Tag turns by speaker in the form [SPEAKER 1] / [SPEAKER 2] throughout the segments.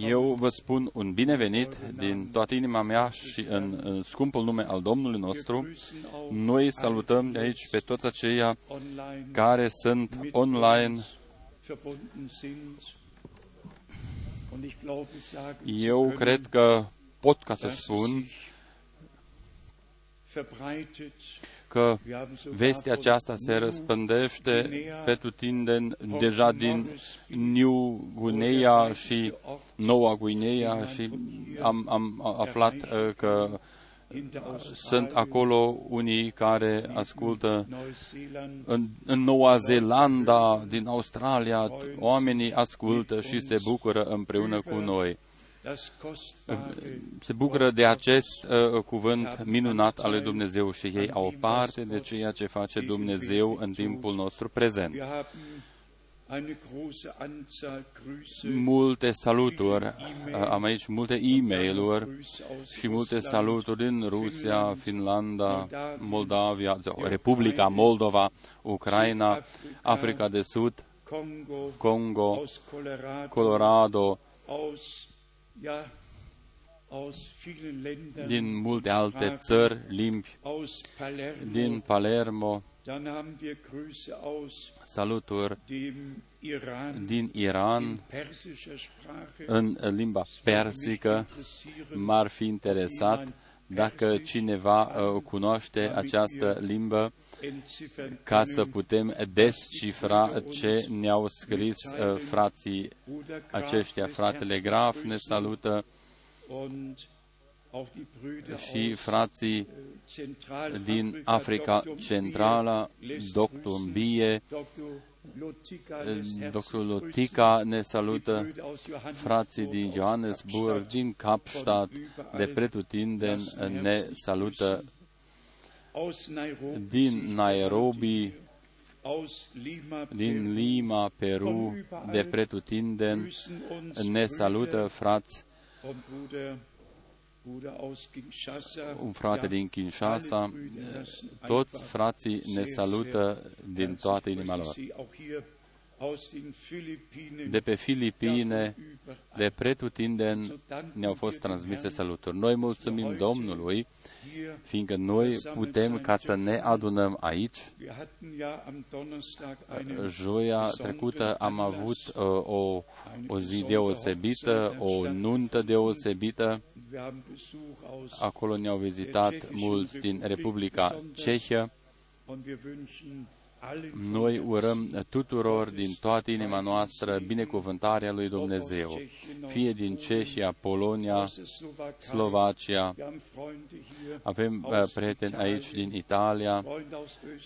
[SPEAKER 1] Eu vă spun un binevenit din toată inima mea și în, în scumpul nume al Domnului nostru. Noi salutăm de aici pe toți aceia care sunt online. Eu cred că pot ca să spun că vestea aceasta se răspândește pe tutindeni deja din New Guinea și Noua Guinea și am, am aflat uh, că sunt acolo unii care ascultă în, în Noua Zeelandă, din Australia, oamenii ascultă și se bucură împreună cu noi se bucură de acest uh, cuvânt minunat al lui Dumnezeu și ei au parte de ceea ce face Dumnezeu în timpul nostru prezent. Multe saluturi, uh, am aici multe e mail și multe saluturi din Rusia, Finlanda, Moldavia, Republica Moldova, Ucraina, Africa de Sud, Congo, Colorado, din multe alte țări, limbi, din Palermo, saluturi. din Iran. În limba persică. M-ar fi interesat dacă cineva uh, cunoaște această limbă ca să putem descifra ce ne-au scris uh, frații aceștia. Fratele Graf ne salută și frații din Africa Centrală, doctor Mbie, Doctorul Lotica ne salută, frații din Johannesburg, din Kapstadt, de pretutindeni ne salută, din Nairobi, din Lima, Peru, de pretutindeni ne salută frați. Un frate din Kinshasa, toți frații ne salută din toată inima lor. De pe Filipine, de pretutindeni, ne-au fost transmise saluturi. Noi mulțumim Domnului, fiindcă noi putem ca să ne adunăm aici. Joia trecută am avut uh, o, o zi deosebită, o nuntă deosebită, Acolo ne-au vizitat mulți din Republica Cehia. Noi urăm tuturor din toată inima noastră binecuvântarea lui Dumnezeu, fie din Cehia, Polonia, Slovacia. Avem uh, prieteni aici din Italia,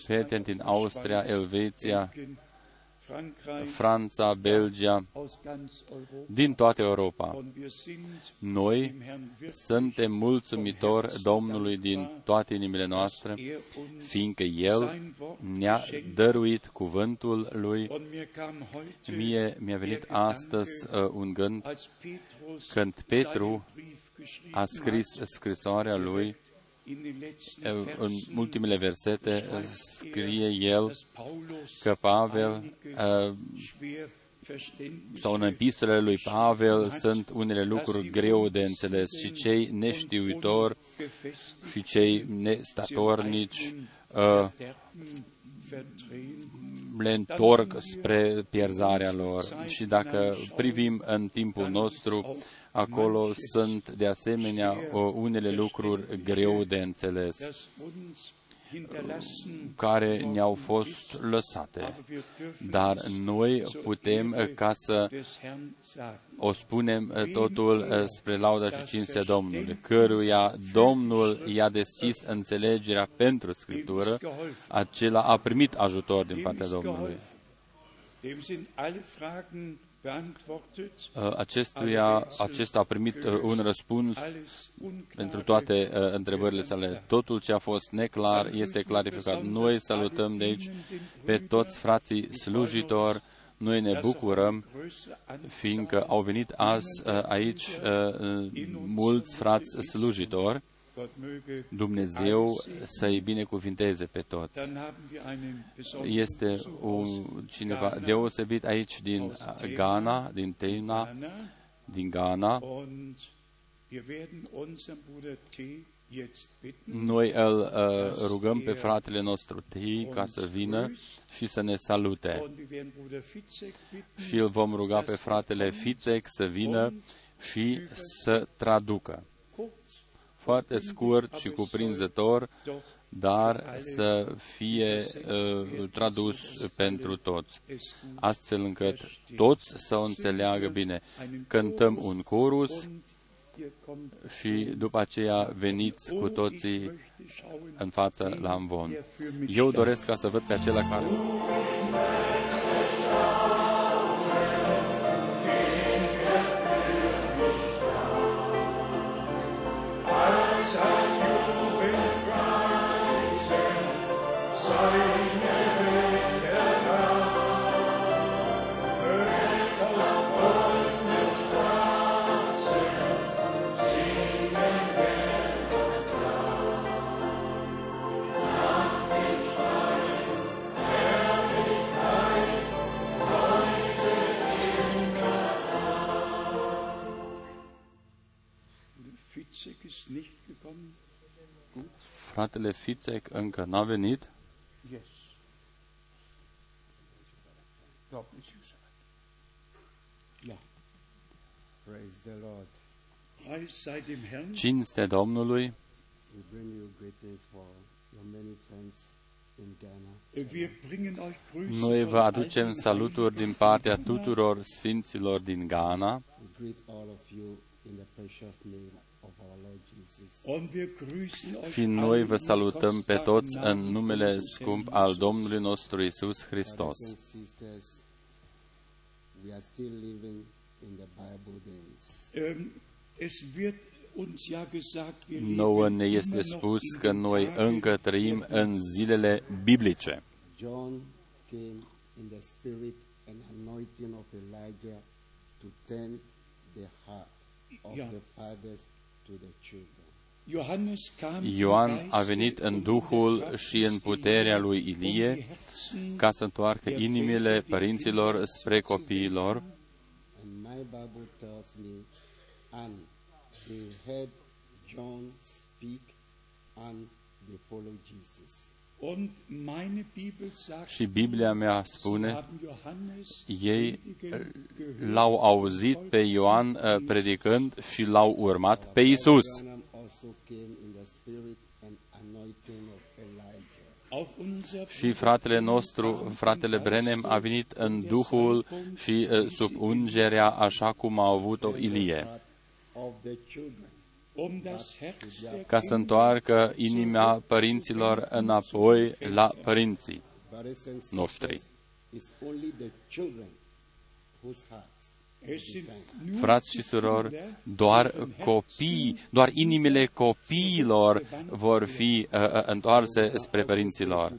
[SPEAKER 1] prieteni din Austria, Elveția, Franța, Belgia, din toată Europa. Noi suntem mulțumitori Domnului din toate inimile noastre, fiindcă El ne-a dăruit cuvântul Lui. Mie mi-a venit astăzi uh, un gând. Când Petru a scris scrisoarea lui în ultimele versete scrie el că Pavel sau în epistolele lui Pavel sunt unele lucruri greu de înțeles și cei neștiuitori și cei nestatornici le întorc spre pierzarea lor. Și dacă privim în timpul nostru, Acolo sunt de asemenea unele lucruri greu de înțeles care ne-au fost lăsate. Dar noi putem ca să o spunem totul spre lauda și cinstea Domnului, căruia Domnul i-a deschis înțelegerea pentru Scriptură, acela a primit ajutor din partea Domnului. Uh, acestuia, acesta a primit uh, un răspuns pentru toate uh, întrebările sale. Totul ce a fost neclar este clarificat. Noi salutăm de aici pe toți frații slujitori, noi ne bucurăm, fiindcă au venit azi aici mulți frați slujitori Dumnezeu să-i binecuvinteze pe toți. Este un cineva deosebit aici din Ghana, din Teina, din Ghana. Noi îl uh, rugăm pe fratele nostru Tei ca să vină și să ne salute. Și îl vom ruga pe fratele Fițec să vină și să traducă. Foarte scurt și cuprinzător, dar să fie uh, tradus pentru toți, astfel încât toți să o înțeleagă bine. Cântăm un chorus și după aceea veniți cu toții în față la învon. Eu doresc ca să văd pe acela care... Fratele Fițec încă n-a venit. Yes.
[SPEAKER 2] Praise the Lord.
[SPEAKER 1] Cinste Domnului.
[SPEAKER 2] We bring you greetings for your many friends in Ghana.
[SPEAKER 1] Noi vă aducem saluturi din partea tuturor sfinților din Ghana.
[SPEAKER 2] We greet all of you in the precious name
[SPEAKER 1] și noi vă salutăm pe toți în numele scump al Domnului nostru Isus Hristos. Nouă ne este spus că noi încă trăim în zilele biblice.
[SPEAKER 2] John came in the spirit and anointing of Elijah to turn the heart of the fathers
[SPEAKER 1] Ioan a venit în Duhul și în puterea lui Ilie ca să întoarcă inimile părinților spre copiilor. Și Biblia mea spune, ei l-au auzit pe Ioan uh, predicând și l-au urmat pe Isus. Și fratele nostru, fratele Brenem, a venit în Duhul și uh, sub ungerea așa cum a avut-o Ilie ca să întoarcă inima părinților înapoi la părinții noștri. Frați și surori, doar copii, doar inimile copiilor vor fi uh, uh, întoarse spre părinților.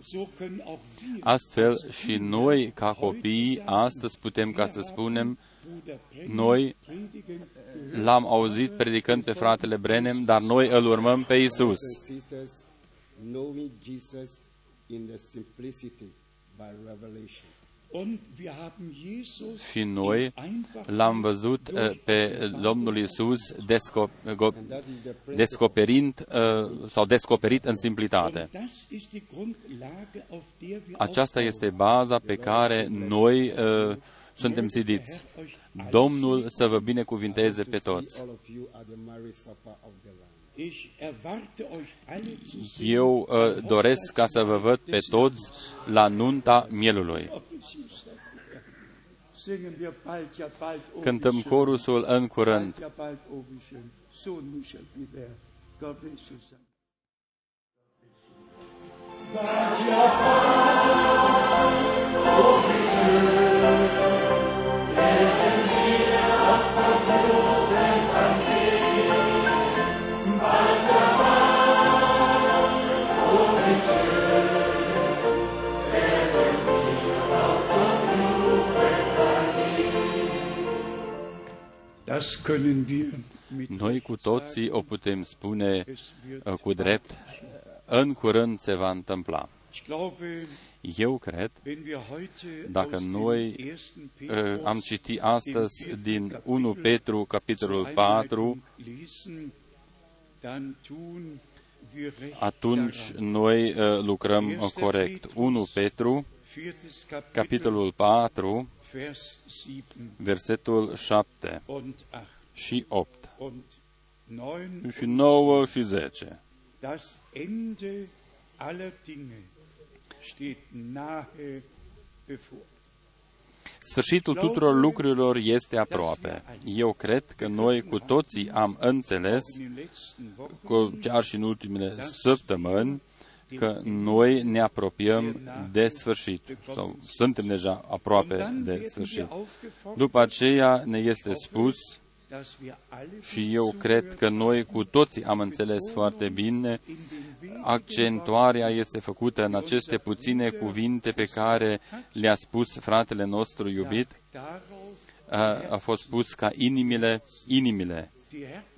[SPEAKER 1] We have heard Brother Branham speak and we are following Jesus. Astfel și noi, ca copii, astăzi putem ca să spunem, noi l-am auzit predicând pe fratele Brenem, dar noi îl urmăm pe Isus. Și noi l-am văzut uh, pe Domnul Isus descoperind uh, sau descoperit în simplitate. Aceasta este baza pe care noi uh, suntem zidiți. Domnul să vă binecuvinteze pe toți. Eu uh, doresc ca să vă văd pe toți la nunta mielului. Cântăm corusul în curând.
[SPEAKER 3] Gott ist.
[SPEAKER 1] Noi cu toții o putem spune uh, cu drept, în curând se va întâmpla.
[SPEAKER 3] Ich glaube,
[SPEAKER 1] Eu cred,
[SPEAKER 3] wenn wir heute
[SPEAKER 1] dacă
[SPEAKER 3] aus dem
[SPEAKER 1] noi
[SPEAKER 3] ersten
[SPEAKER 1] uh,
[SPEAKER 3] Petrus
[SPEAKER 1] am citit astăzi din 1 Petru, capitolul 4,
[SPEAKER 3] lesen, dann tun wir recht
[SPEAKER 1] atunci
[SPEAKER 3] daran.
[SPEAKER 1] noi uh, lucrăm uh, corect. 1 Petru,
[SPEAKER 3] Viertes Kapitel,
[SPEAKER 1] capitolul 4,
[SPEAKER 3] Vers 7
[SPEAKER 1] versetul 7
[SPEAKER 3] und 8
[SPEAKER 1] și 8
[SPEAKER 3] und 9.
[SPEAKER 1] și 9 și 10.
[SPEAKER 3] Das Ende aller Dinge steht nahe bevor.
[SPEAKER 1] Sfârșitul tuturor lucrurilor este aproape. Eu cred că noi cu toții am înțeles,
[SPEAKER 3] In den letzten Wochen
[SPEAKER 1] cu- chiar și în ultimele săptămâni, că noi ne apropiem de sfârșit sau suntem deja aproape
[SPEAKER 3] dann
[SPEAKER 1] de
[SPEAKER 3] werden
[SPEAKER 1] sfârșit.
[SPEAKER 3] wir aufgefordert,
[SPEAKER 1] După aceea ne este spus
[SPEAKER 3] dass wir alle
[SPEAKER 1] și eu cred că noi cu toții am înțeles foarte bine,
[SPEAKER 3] in den Weg
[SPEAKER 1] accentuarea este făcută în aceste puține cuvinte pe care le-a spus fratele nostru iubit,
[SPEAKER 3] darauf
[SPEAKER 1] a, a fost pus ca inimile, inimile,
[SPEAKER 3] die Herzen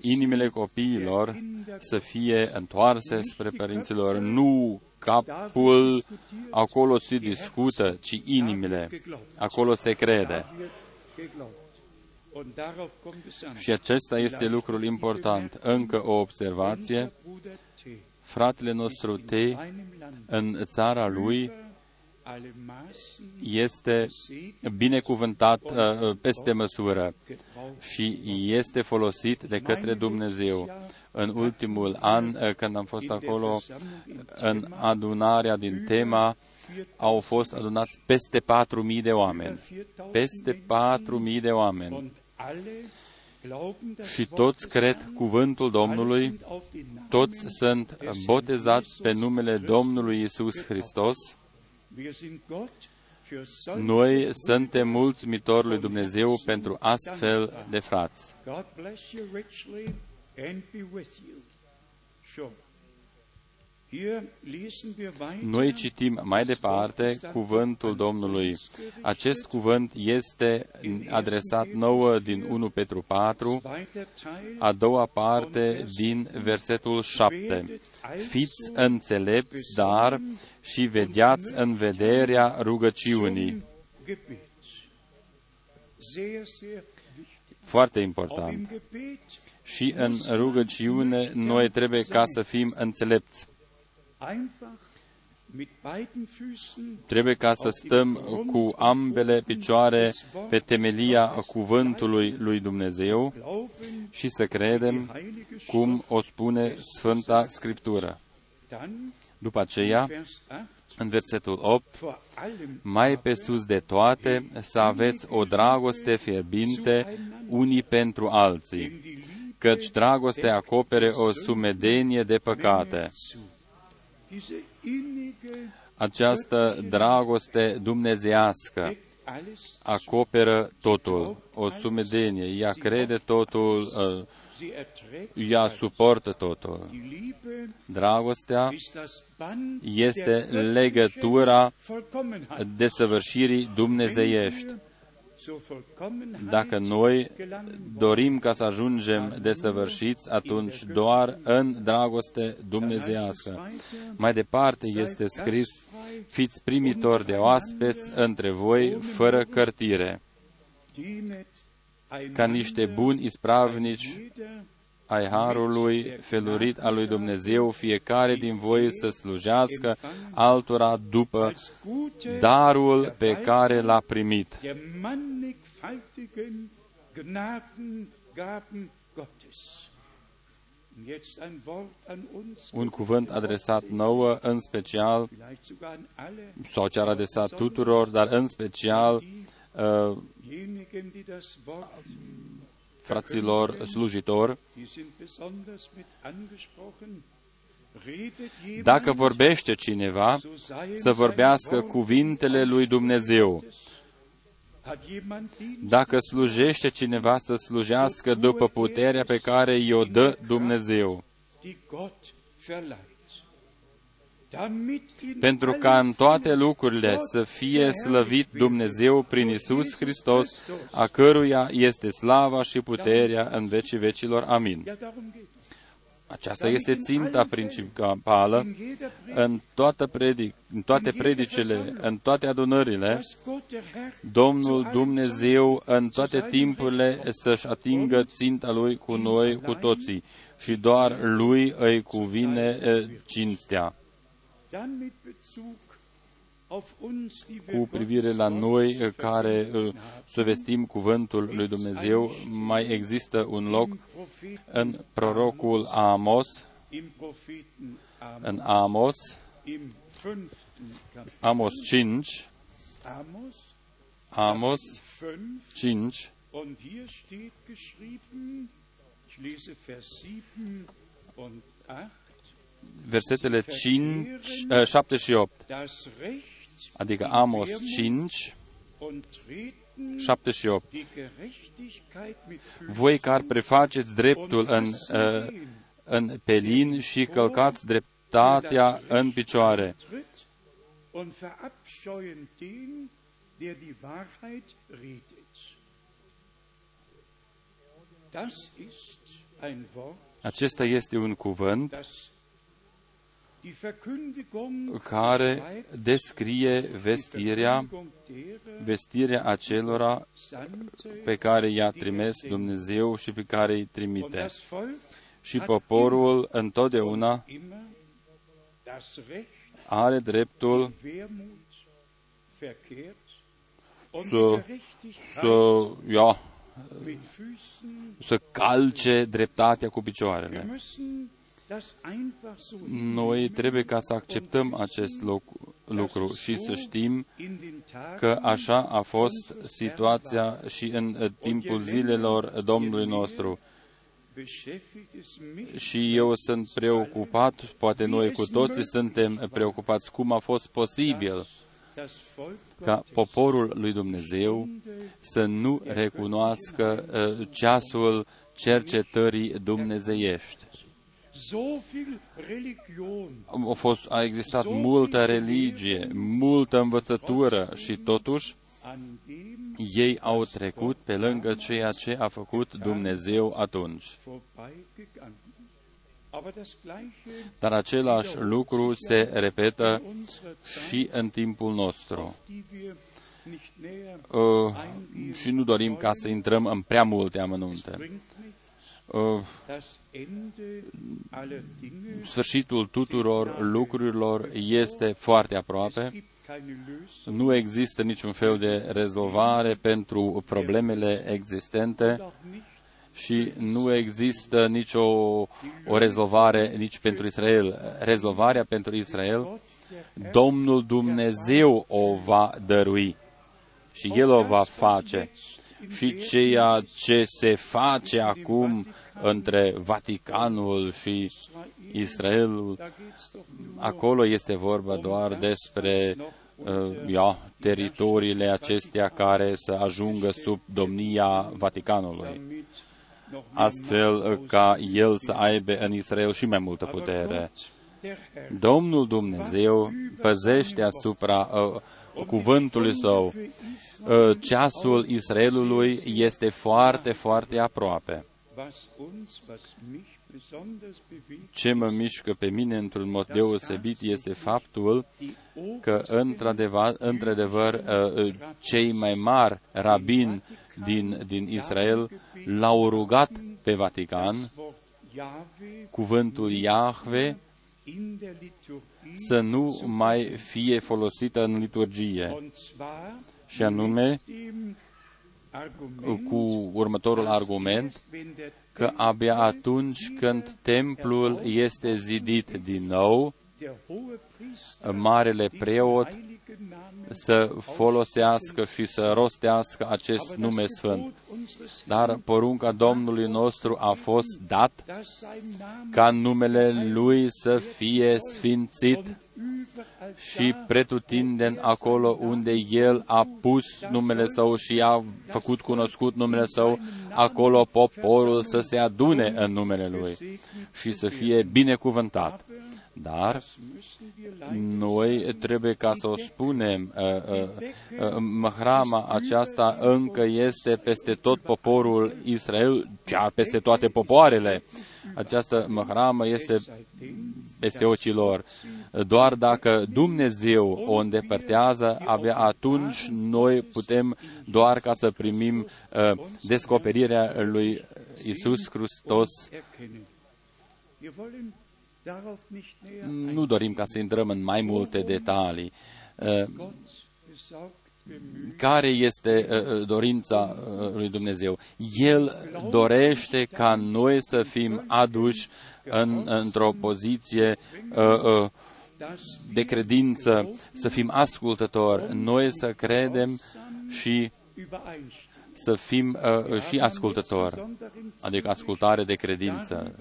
[SPEAKER 1] inimile copiilor să fie întoarse spre părinților, nu capul, acolo se discută, ci inimile, acolo se crede.
[SPEAKER 3] wird geglaubt. Und darauf kommt es an.
[SPEAKER 1] Și acesta este lucrul important. Încă o observație,
[SPEAKER 3] Unser Bruder T.
[SPEAKER 1] fratele nostru T,
[SPEAKER 3] seinem Land
[SPEAKER 1] în țara lui,
[SPEAKER 3] alle Maßen
[SPEAKER 1] este binecuvântat uh, peste măsură
[SPEAKER 3] gebraucht.
[SPEAKER 1] și este folosit de către Dumnezeu. În ultimul an, uh, când am fost acolo, în adunarea din tema, au fost adunați peste 4.000 de oameni. Peste 4.000 de oameni.
[SPEAKER 3] Und alle glauben das
[SPEAKER 1] Și
[SPEAKER 3] Wort
[SPEAKER 1] toți
[SPEAKER 3] des
[SPEAKER 1] cred
[SPEAKER 3] Herrn,
[SPEAKER 1] cuvântul
[SPEAKER 3] alle
[SPEAKER 1] Domnului,
[SPEAKER 3] sind auf den Namen
[SPEAKER 1] toți sunt
[SPEAKER 3] des Herrn
[SPEAKER 1] botezați pe
[SPEAKER 3] Jesus
[SPEAKER 1] numele
[SPEAKER 3] Christus
[SPEAKER 1] Domnului Isus Hristos. Noi suntem mulțumitori lui Dumnezeu pentru astfel de frați. Noi citim mai departe cuvântul Domnului. Acest cuvânt este adresat nouă din 1 Petru 4,
[SPEAKER 3] Zweiter Teil.
[SPEAKER 1] a doua parte din versetul 7. Fiți înțelepți, dar și vedeați în vederea rugăciunii.
[SPEAKER 3] zum Gebet. Sehr, sehr wichtig.
[SPEAKER 1] Foarte
[SPEAKER 3] Auch
[SPEAKER 1] important.
[SPEAKER 3] im Gebet
[SPEAKER 1] Și în rugăciune noi trebuie ca să fim înțelepți. Trebuie ca să stăm cu ambele picioare pe temelia cuvântului lui Dumnezeu
[SPEAKER 3] glauben,
[SPEAKER 1] și să credem
[SPEAKER 3] Heilige
[SPEAKER 1] cum
[SPEAKER 3] Schrift,
[SPEAKER 1] o spune Sfânta Scriptură.
[SPEAKER 3] dann
[SPEAKER 1] După aceea,
[SPEAKER 3] Vers 8,
[SPEAKER 1] în versetul 8,
[SPEAKER 3] vor allem
[SPEAKER 1] mai pe sus de toate, să aveți o dragoste fierbinte unii pentru alții,
[SPEAKER 3] denn die Liebe
[SPEAKER 1] căci dragostea acopere o sumedenie de păcate.
[SPEAKER 3] Zu. Diese innige
[SPEAKER 1] Această dragoste dumnezească
[SPEAKER 3] deckt alles
[SPEAKER 1] acoperă totul, o sumedenie. Ea crede totul, uh,
[SPEAKER 3] Sie erträgt
[SPEAKER 1] ea suportă totul.
[SPEAKER 3] die Liebe
[SPEAKER 1] Dragostea
[SPEAKER 3] ist das Band
[SPEAKER 1] este
[SPEAKER 3] der
[SPEAKER 1] legătura
[SPEAKER 3] göttlichen Vollkommenheit.
[SPEAKER 1] desăvârșirii dumnezeiești. Dacă noi
[SPEAKER 3] gelangen wollen,
[SPEAKER 1] dorim ca să ajungem desăvârșiți, atunci doar în dragoste dumnezească. Mai departe este scris, fiți primitori de oaspeți între voi, fără cărtire,
[SPEAKER 3] dienet
[SPEAKER 1] ca
[SPEAKER 3] einander
[SPEAKER 1] niște buni ispravnici
[SPEAKER 3] jeder
[SPEAKER 1] ai harului felurit al lui Dumnezeu, fiecare din voi să slujească altora după
[SPEAKER 3] als gute
[SPEAKER 1] darul pe care l-a primit.
[SPEAKER 3] der mannigfaltigen Gnadengaben Gottes. Und jetzt ein Wort an uns,
[SPEAKER 1] Un cuvânt adresat nouă, în special,
[SPEAKER 3] vielleicht sogar an alle
[SPEAKER 1] sau chiar adresat tuturor, dar în special uh,
[SPEAKER 3] diejenigen, die das Wort,
[SPEAKER 1] fraților slujitori.
[SPEAKER 3] die sind besonders mit angesprochen. Redet jemand,
[SPEAKER 1] Dacă vorbește cineva,
[SPEAKER 3] so seien
[SPEAKER 1] să vorbească
[SPEAKER 3] seine Worte
[SPEAKER 1] cuvintele lui Dumnezeu.
[SPEAKER 3] Hat jemand Dienst
[SPEAKER 1] Dacă slujește cineva, să slujească după puterea pe care i-o dă Dumnezeu.
[SPEAKER 3] Die Gott verleiht.
[SPEAKER 1] pentru ca în toate lucrurile să fie slăvit Dumnezeu prin Isus Hristos, a căruia este slava și puterea în vecii vecilor. Amin. Aceasta este ținta principală în, toată predic, în toate predicele, în toate adunările, Domnul Dumnezeu în toate timpurile să-și atingă ținta Lui cu noi, cu toții, și doar Lui îi cuvine cinstea cu privire la noi care să vestim cuvântul lui Dumnezeu, mai există un loc în prorocul Amos, în Amos, Amos 5, Amos 5, versetele 5, 7 și 8, adică Amos 5, 7 și 8. Voi care prefaceți dreptul în, în pelin și călcați dreptatea în picioare.
[SPEAKER 3] Und verabscheuen den, der die Wahrheit redet. Das ist ein Wort,
[SPEAKER 1] Acesta este un cuvânt care descrie vestirea, vestirea acelora pe care i-a trimis Dumnezeu și pe care îi trimite. Și poporul întotdeauna are dreptul să, să, ia, să calce dreptatea cu picioarele. Noi trebuie ca să acceptăm acest lucru și să știm că așa a fost situația și în timpul zilelor Domnului nostru. Și eu sunt preocupat, poate noi cu toții suntem preocupați cum a fost posibil ca poporul lui Dumnezeu să nu recunoască ceasul cercetării dumnezeiești. A, fost, a existat multă religie, multă învățătură și totuși ei au trecut pe lângă ceea ce a făcut Dumnezeu atunci. Dar același lucru se repetă și în timpul nostru. Uh, și nu dorim ca să intrăm în prea multe amănunte. Uh, sfârșitul tuturor lucrurilor este foarte aproape. Nu există niciun fel de rezolvare pentru problemele existente și nu există nicio o rezolvare nici pentru Israel. Rezolvarea pentru Israel, Domnul Dumnezeu o va dărui și El o va face. Și ceea ce se face acum între Vaticanul și Israelul, acolo este vorba doar despre uh, ia, teritoriile acestea care să ajungă sub domnia Vaticanului, astfel uh, ca el să aibă în Israel și mai multă putere. Domnul Dumnezeu păzește asupra uh, cuvântului său. Uh, ceasul Israelului este foarte, foarte aproape. Ce mă mișcă pe mine într-un mod deosebit este faptul că, într-adevăr, într-adevăr uh, uh, cei mai mari rabini din, din Israel l-au rugat pe Vatican cuvântul Iahve să nu mai fie folosită în liturgie. Și anume, cu următorul argument, că abia atunci când templul este zidit din nou, marele preot să folosească și să rostească acest nume sfânt. Dar porunca Domnului nostru a fost dat ca numele Lui să fie sfințit și pretutindeni acolo unde El a pus numele Său și a făcut cunoscut numele Său, acolo poporul să se adune în numele Lui și să fie binecuvântat. Dar
[SPEAKER 3] das müssen wir leider
[SPEAKER 1] noi trebuie ca să o spunem, uh, uh, uh, mahrama aceasta încă este peste tot poporul Israel, chiar peste toate popoarele. Această mahramă este peste ochii lor. Doar dacă Dumnezeu o îndepărtează, abia atunci noi putem doar ca să primim uh, descoperirea lui Isus Hristos.
[SPEAKER 3] Erkennen. Wir wollen darauf nicht näher
[SPEAKER 1] Nu dorim ca să intrăm în mai multe detalii. Uh,
[SPEAKER 3] Gott besorgt bemüht,
[SPEAKER 1] care este uh, dorința uh, lui Dumnezeu. El dorește ca noi să fim aduși în, într-o poziție uh, uh,
[SPEAKER 3] dass
[SPEAKER 1] de credință, să fim ascultători, noi să credem și
[SPEAKER 3] übereinstimmen.
[SPEAKER 1] să fim uh, și ascultători, adică ascultare de credință.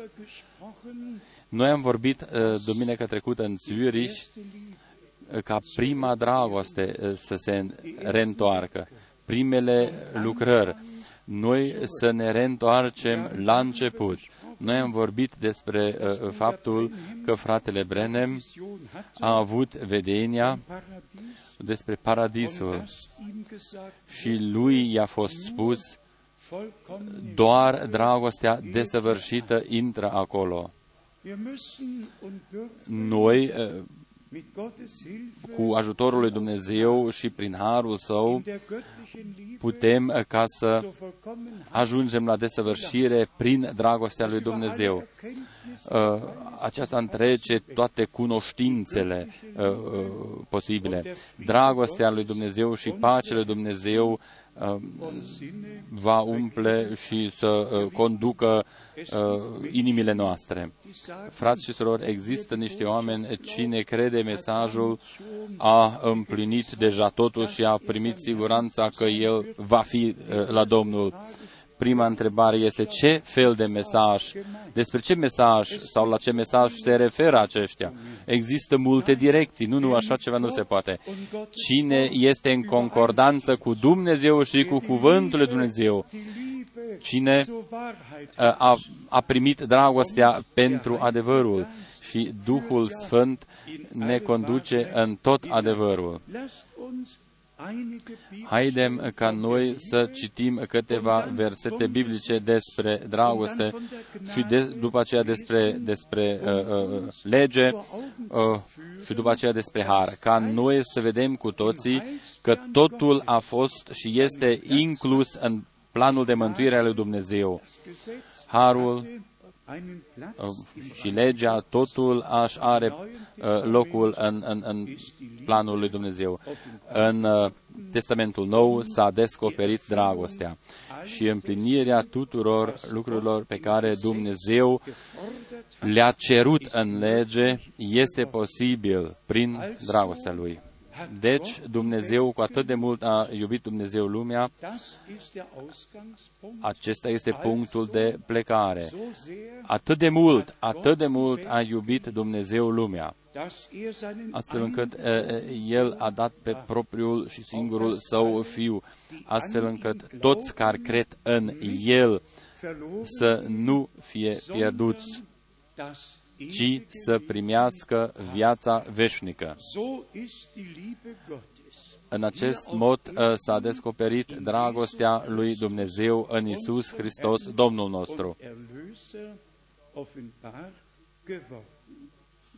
[SPEAKER 3] Darüber gesprochen,
[SPEAKER 1] Noi am vorbit uh, duminica trecută în Zürich
[SPEAKER 3] erste Liebe.
[SPEAKER 1] uh, ca prima dragoste uh, să se reîntoarcă, primele lucrări. Noi să ne reîntoarcem la început. Noi am vorbit despre uh, faptul că fratele Brenem
[SPEAKER 3] Vision hat
[SPEAKER 1] a avut vedenia
[SPEAKER 3] Paradies
[SPEAKER 1] despre
[SPEAKER 3] und
[SPEAKER 1] paradisul
[SPEAKER 3] das ihm gesagt
[SPEAKER 1] și lui i-a fost spus
[SPEAKER 3] vollkommen.
[SPEAKER 1] doar dragostea desăvârșită intră acolo.
[SPEAKER 3] Wir müssen und dürfen
[SPEAKER 1] Noi, uh,
[SPEAKER 3] mit Gottes Hilfe
[SPEAKER 1] cu ajutorul lui Dumnezeu și prin harul său,
[SPEAKER 3] in der göttlichen Liebe
[SPEAKER 1] putem uh, ca să
[SPEAKER 3] zur Vollkommenheit
[SPEAKER 1] ajungem la desăvârșire prin dragostea lui
[SPEAKER 3] über
[SPEAKER 1] Dumnezeu.
[SPEAKER 3] alle Erkenntnis
[SPEAKER 1] Uh, aceasta întrece toate cunoștințele uh, uh, posibile. Dragostea lui Dumnezeu și pacea lui Dumnezeu uh,
[SPEAKER 3] und Sinne
[SPEAKER 1] va umple și să uh, conducă uh, inimile noastre.
[SPEAKER 3] die sagen,
[SPEAKER 1] Frați și surori, există niște oameni, cine crede mesajul a împlinit deja totul și a primit siguranța că el va fi uh, la Domnul. Prima întrebare este ce fel de mesaj, despre ce mesaj sau la ce mesaj se referă aceștia. Există multe direcții, nu, nu, așa ceva nu se poate. Cine este în concordanță cu Dumnezeu și cu cuvântul lui Dumnezeu,
[SPEAKER 3] die Liebe
[SPEAKER 1] cine
[SPEAKER 3] zur Wahrheit
[SPEAKER 1] uh, a, a primit dragostea pentru adevărul și Duhul Sfânt ne conduce în tot adevărul.
[SPEAKER 3] Lasst uns einige
[SPEAKER 1] Haidem ca noi să citim câteva versete biblice despre dragoste și de, după aceea despre, despre uh, uh, lege uh, și după aceea despre har, ca noi să vedem cu toții că totul a fost și este inclus în planul de mântuire al lui Dumnezeu. Harul
[SPEAKER 3] einen Platz
[SPEAKER 1] uh, și legea, totul aș are uh, locul în, în, în planul lui Dumnezeu. În uh, Testamentul Nou s-a descoperit dragostea și împlinirea tuturor lucrurilor pe care Dumnezeu le-a cerut în lege este posibil prin dragostea Lui. Deci, Dumnezeu cu atât de mult a iubit Dumnezeu lumea,
[SPEAKER 3] Das ist der Ausgangspunkt.
[SPEAKER 1] acesta este punctul de plecare.
[SPEAKER 3] So sehr,
[SPEAKER 1] Atât de mult, atât de mult a iubit Dumnezeu lumea,
[SPEAKER 3] dass er seinen
[SPEAKER 1] astfel încât uh, uh, El a dat pe propriul și singurul Său Fiu, astfel încât toți care cred în El
[SPEAKER 3] verloren,
[SPEAKER 1] să nu fie pierduți,
[SPEAKER 3] sondern das
[SPEAKER 1] ci
[SPEAKER 3] ewige
[SPEAKER 1] să primească viața veșnică.
[SPEAKER 3] So ist die Liebe Gottes.
[SPEAKER 1] În acest mod uh, s-a descoperit dragostea lui Dumnezeu în Isus Hristos, Domnul nostru.
[SPEAKER 3] Und Erlöser offenbar geworden.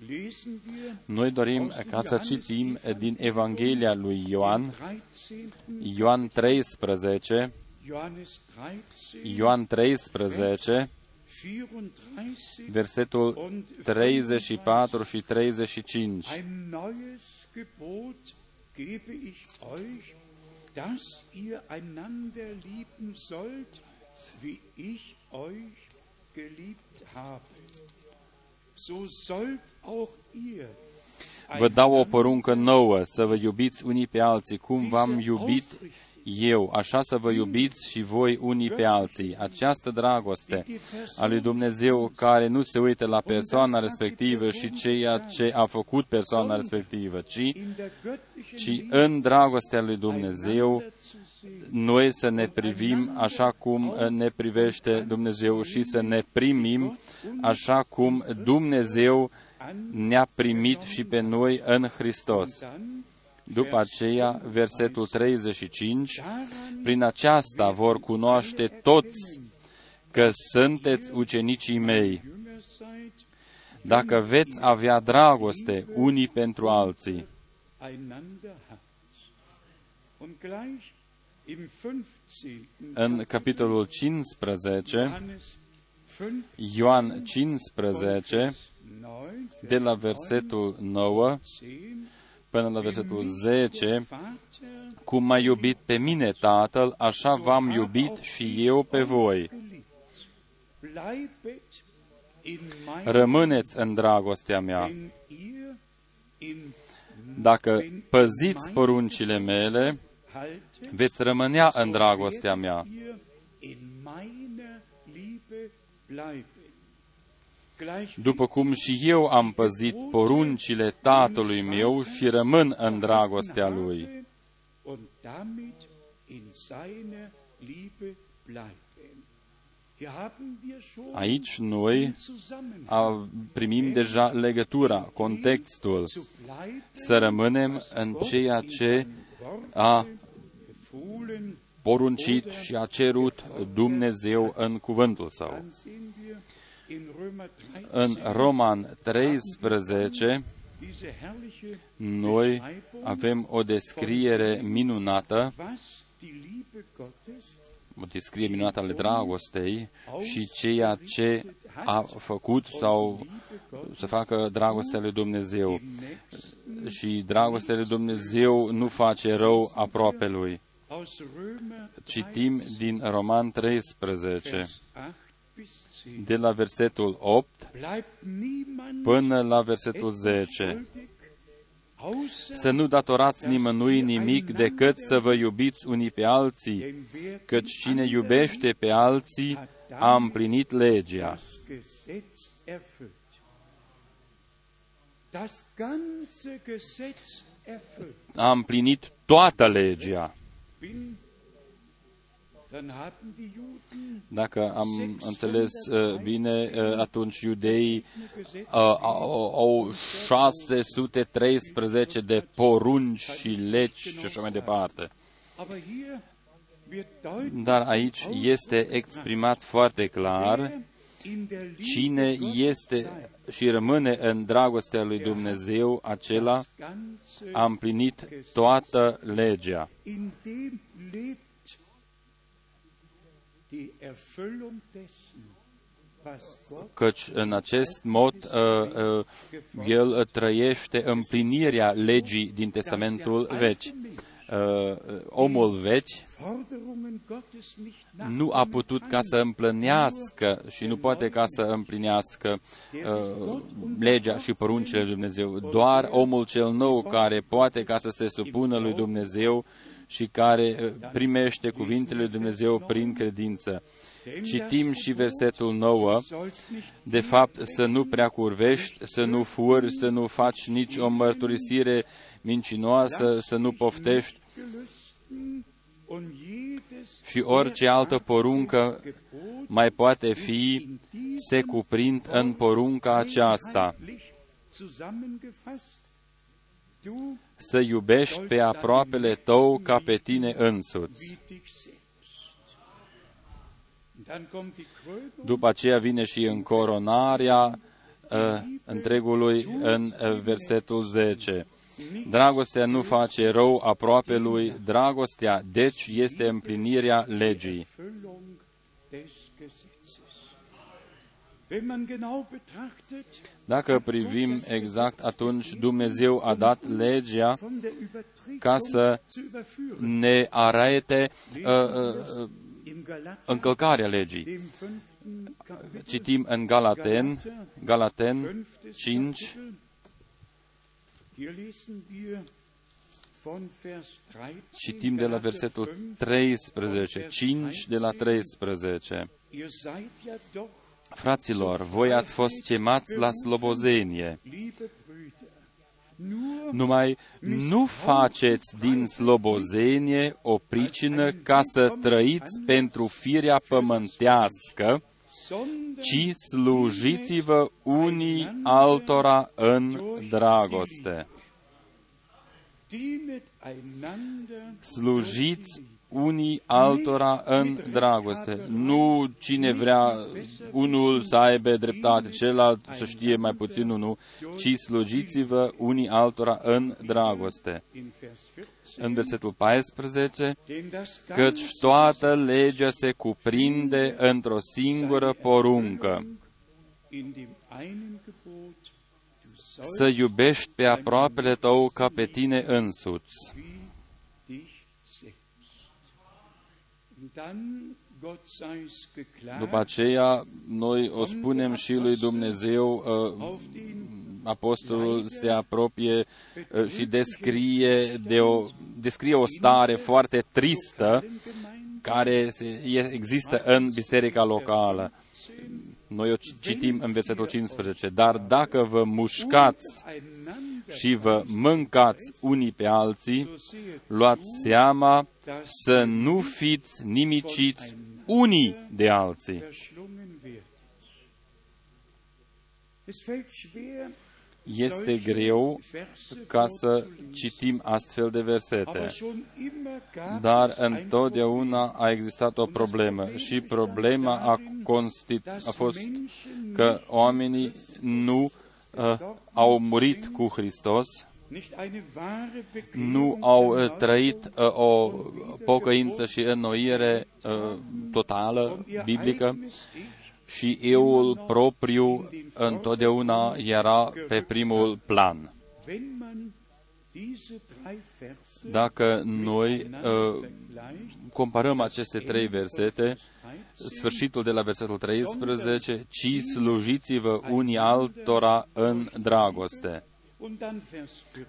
[SPEAKER 3] Lesen wir
[SPEAKER 1] Noi dorim ca să citim din Evanghelia lui Ioan,
[SPEAKER 3] 13.
[SPEAKER 1] Ioan 13,
[SPEAKER 3] Johannes 13,
[SPEAKER 1] Ioan 13,
[SPEAKER 3] 34
[SPEAKER 1] versetul
[SPEAKER 3] und
[SPEAKER 1] 34 și 35.
[SPEAKER 3] Ein neues Gebot gebe ich euch, dass ihr einander lieben sollt, wie ich euch geliebt habe. So sollt auch ihr
[SPEAKER 1] Vă dau o poruncă nouă, să vă iubiți unii pe alții, cum v-am iubit eu, așa să vă iubiți și voi unii pe alții. Această dragoste a lui Dumnezeu care nu se uită la persoana respectivă și ceea ce a făcut persoana respectivă, ci,
[SPEAKER 3] in der göttlichen
[SPEAKER 1] ci
[SPEAKER 3] Liebe
[SPEAKER 1] în dragostea lui Dumnezeu
[SPEAKER 3] einander zu sehen.
[SPEAKER 1] noi să ne privim așa cum ne privește Dumnezeu și să ne primim așa cum Dumnezeu ne-a primit și pe noi în Hristos. După aceea, versetul 35, prin aceasta vor cunoaște toți că sunteți ucenicii mei, dacă veți avea dragoste unii pentru alții. În capitolul 15, Ioan 15, de la versetul 9 până la versetul 10, cum m-a iubit pe mine Tatăl, așa v-am iubit și eu pe voi. Rămâneți în dragostea mea. Dacă păziți poruncile mele, veți rămânea în dragostea mea. După cum și eu am păzit poruncile tatălui meu și rămân în dragostea lui. Aici noi primim deja legătura, contextul, să rămânem în ceea ce a poruncit și a cerut Dumnezeu în cuvântul său. În Roman 13, noi avem o descriere minunată, o descriere minunată ale dragostei și ceea ce a făcut sau să facă dragostea lui Dumnezeu. Și dragostea lui Dumnezeu nu face rău aproape lui. Citim din Roman 13, de la versetul 8 până la versetul 10. Să nu datorați nimănui nimic decât să vă iubiți unii pe alții, căci cine iubește pe alții a împlinit legea. A împlinit toată legea. Dacă am înțeles uh, bine, uh, atunci iudeii uh, au 613 de porunci și legi și așa mai departe. Dar aici este exprimat foarte clar cine este și rămâne în dragostea lui Dumnezeu, acela a împlinit toată legea căci în acest mod uh, uh, el trăiește împlinirea legii din Testamentul vechi. Uh, omul vechi nu a putut ca să împlinească și nu poate ca să împlinească uh, legea și poruncile lui Dumnezeu. Doar omul cel nou care poate ca să se supună lui Dumnezeu și care uh, primește cuvintele lui Dumnezeu prin credință. Citim și versetul 9, de fapt să nu prea curvești, să nu furi, să nu faci nici o mărturisire mincinoasă, să nu poftești. și orice altă poruncă mai poate fi, se cuprind în porunca aceasta să iubești pe aproapele tău ca pe tine însuți. După aceea vine și încoronarea uh, întregului în uh, versetul 10. Dragostea nu face rău aproape lui, dragostea, deci, este împlinirea legii. Dacă privim exact, atunci Dumnezeu a dat legea ca să ne arate uh, uh, încălcarea legii. Citim în Galaten, Galaten 5, Citim de la versetul 13, 5 de la 13. Fraților, voi ați fost chemați la slobozenie. Numai nu faceți din slobozenie o pricină ca să trăiți pentru firea pământească, ci slujiți-vă unii altora în dragoste. Slujiți unii altora în dragoste. Nu cine vrea unul să aibă dreptate, celălalt să știe mai puțin unul, ci slujiți-vă unii altora în dragoste. În versetul 14, căci toată legea se cuprinde într-o singură poruncă. Să iubești pe aproapele tău ca pe tine însuți. După aceea, noi o spunem și lui Dumnezeu, uh, apostolul se apropie uh, și descrie, de o, descrie o stare foarte tristă care există în biserica locală. Noi o citim în versetul 15. Dar dacă vă mușcați și vă mâncați unii pe alții, luați seama să nu fiți nimiciți unii de alții. Este greu ca să citim astfel de versete, dar întotdeauna a existat o problemă și problema a, constit, a fost că oamenii nu uh, au murit cu Hristos, nu au uh, trăit uh, o pocăință și înnoire uh, totală, biblică, și euul propriu întotdeauna era pe primul plan. Dacă noi uh, comparăm aceste trei versete, sfârșitul de la versetul 13, ci slujiți-vă unii altora în dragoste.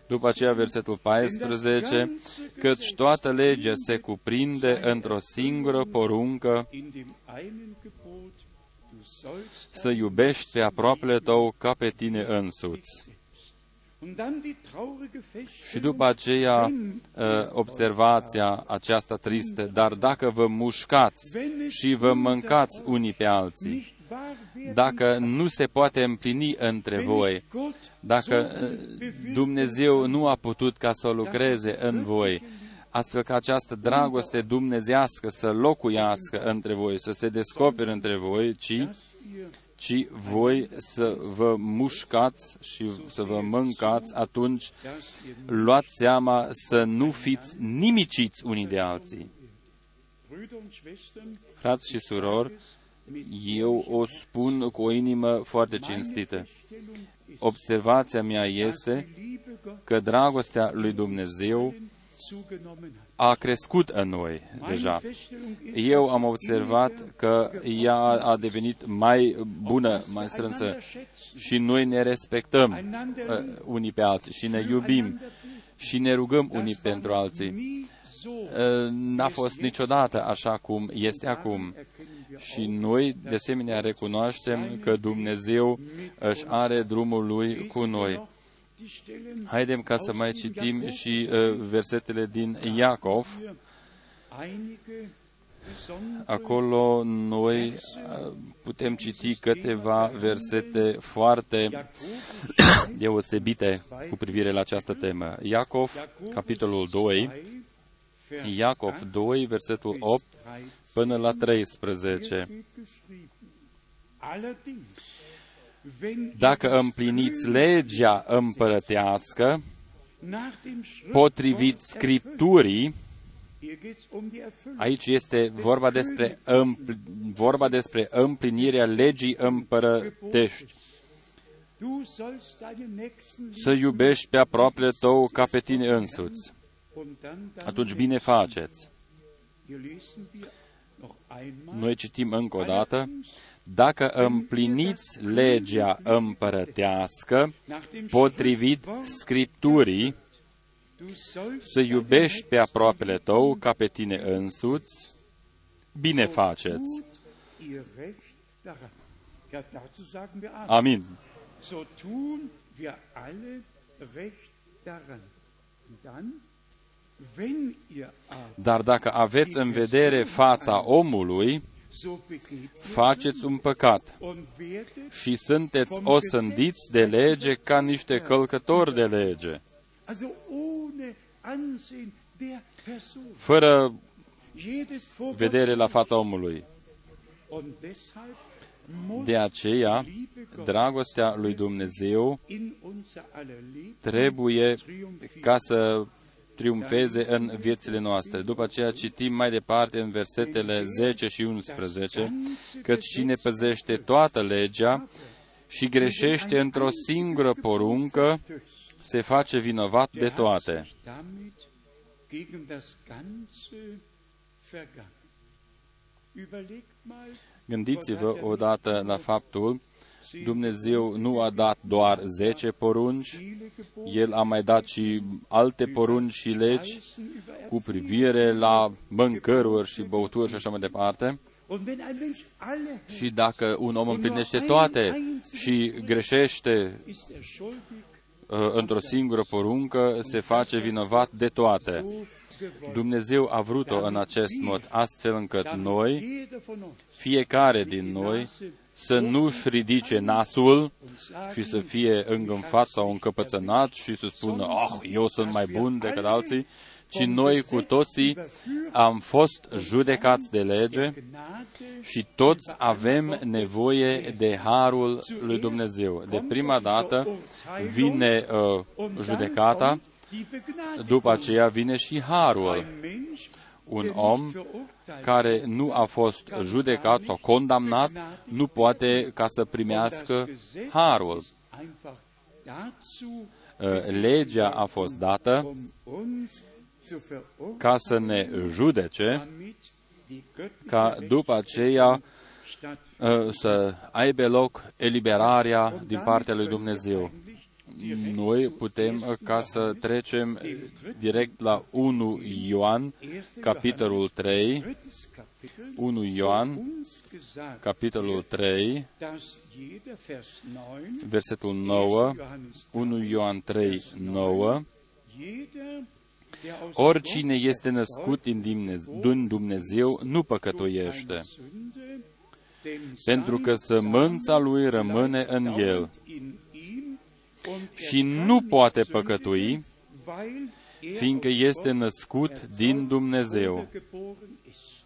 [SPEAKER 1] După aceea, versetul 14, căci toată legea se cuprinde într-o singură poruncă, să iubești pe aproapele tău ca pe tine însuți. Și după aceea uh, observația aceasta tristă, dar dacă vă mușcați și vă mâncați unii pe alții, dacă nu se poate împlini între voi, dacă uh, Dumnezeu nu a putut ca să lucreze în voi, astfel că această dragoste dumnezească să locuiască între voi, să se descopere între voi, ci ci voi să vă mușcați și să vă mâncați, atunci luați seama să nu fiți nimiciți unii de alții. Frați și surori, eu o spun cu o inimă foarte cinstită. Observația mea este că dragostea lui Dumnezeu a crescut în noi deja. Eu am observat că ea a devenit mai bună, mai strânsă și noi ne respectăm uh, unii pe alții și ne iubim și ne rugăm unii pentru alții. Uh, n-a fost niciodată așa cum este acum. Și noi, de asemenea, recunoaștem că Dumnezeu își are drumul Lui cu noi. Haidem ca să mai citim și uh, versetele din Iacov. Acolo noi uh, putem citi câteva versete foarte deosebite cu privire la această temă. Iacov, capitolul 2, Iacov 2, versetul 8 până la 13. Dacă împliniți legea împărătească, potrivit Scripturii, aici este vorba despre, împl- vorba despre împlinirea legii împărătești. Să iubești pe aproapele tău ca pe tine însuți. Atunci bine faceți. Noi citim încă o dată, dacă împliniți legea împărătească, potrivit Scripturii, să iubești pe aproapele tău ca pe tine însuți, bine faceți. Amin. Dar dacă aveți în vedere fața omului,
[SPEAKER 3] so begeht
[SPEAKER 1] faceți un păcat
[SPEAKER 3] und werdet
[SPEAKER 1] și sunteți osândiți de lege ca niște călcători de lege,
[SPEAKER 3] also ohne Ansehen der Person.
[SPEAKER 1] fără
[SPEAKER 3] Jedes vor
[SPEAKER 1] vedere la fața omului.
[SPEAKER 3] Und deshalb muss
[SPEAKER 1] De aceea,
[SPEAKER 3] Liebe Gott
[SPEAKER 1] dragostea lui Dumnezeu
[SPEAKER 3] in unser aller Leben
[SPEAKER 1] trebuie
[SPEAKER 3] triumphieren.
[SPEAKER 1] ca să triumfeze în viețile noastre. După aceea citim mai departe în versetele 10 și 11, căci cine păzește toată legea și greșește într-o singură poruncă, se face vinovat de
[SPEAKER 3] Der hat
[SPEAKER 1] toate.
[SPEAKER 3] sich damit gegen das Ganze vergangen. Überlegt mal,
[SPEAKER 1] Gândiți-vă odată la faptul, Dumnezeu nu a dat doar 10 porunci,
[SPEAKER 3] viele Gebote
[SPEAKER 1] El a mai dat și alte porunci și legi
[SPEAKER 3] heißen über
[SPEAKER 1] cu privire la mâncăruri și băuturi și așa mai departe.
[SPEAKER 3] Und wenn ein Mensch alle hält,
[SPEAKER 1] Și dacă un om împlinește toate și greșește
[SPEAKER 3] ist er schuldig,
[SPEAKER 1] uh, într-o singură poruncă, se face vinovat de toate.
[SPEAKER 3] so gewollt.
[SPEAKER 1] Dumnezeu a vrut-o în acest mod, astfel încât
[SPEAKER 3] Damit
[SPEAKER 1] noi,
[SPEAKER 3] jeder von uns
[SPEAKER 1] fiecare din noi, să nu-și ridice nasul și să fie îngânfat sau încăpățânat și să spună, oh, eu sunt mai bun decât alții, ci noi cu toții am fost judecați de lege
[SPEAKER 3] Gnade
[SPEAKER 1] și toți avem nevoie de harul lui Dumnezeu. De prima dată vine uh,
[SPEAKER 3] und dann
[SPEAKER 1] judecata,
[SPEAKER 3] kommt die Begnadigung.
[SPEAKER 1] după aceea vine și harul.
[SPEAKER 3] Ein Mensch,
[SPEAKER 1] Un
[SPEAKER 3] der
[SPEAKER 1] om
[SPEAKER 3] nicht verurteilt
[SPEAKER 1] care nu a fost judecat sau condamnat nu poate ca să primească harul.
[SPEAKER 3] einfach dazu,
[SPEAKER 1] Uh, Legea a fost dată
[SPEAKER 3] um uns zu verurteilen,
[SPEAKER 1] ca să ne judece,
[SPEAKER 3] damit die göttliche
[SPEAKER 1] ca după aceea
[SPEAKER 3] stattfindet.
[SPEAKER 1] uh, să aibă loc eliberarea din partea lui Dumnezeu. Noi putem uh, ca să trecem uh, direct la 1 Ioan, capitolul 3,
[SPEAKER 3] Drittes Kapitel
[SPEAKER 1] 1 Ioan,
[SPEAKER 3] uns gesagt,
[SPEAKER 1] capitolul 3,
[SPEAKER 3] dass jeder Vers 9,
[SPEAKER 1] versetul 9,
[SPEAKER 3] Johannes
[SPEAKER 1] 1 Ioan 3, 9,
[SPEAKER 3] jeder, der aus
[SPEAKER 1] Oricine este născut din Dumnezeu, din Dumnezeu nu păcătuiește,
[SPEAKER 3] keine Sünde, denn
[SPEAKER 1] pentru că
[SPEAKER 3] sein
[SPEAKER 1] sămânța lui rămâne în el
[SPEAKER 3] dauert in ihm und er
[SPEAKER 1] și
[SPEAKER 3] kann
[SPEAKER 1] nu
[SPEAKER 3] nicht
[SPEAKER 1] poate
[SPEAKER 3] sündigen,
[SPEAKER 1] păcătui,
[SPEAKER 3] weil er
[SPEAKER 1] fiindcă
[SPEAKER 3] aus
[SPEAKER 1] este
[SPEAKER 3] Gott
[SPEAKER 1] născut din Dumnezeu.
[SPEAKER 3] oder geboren ist.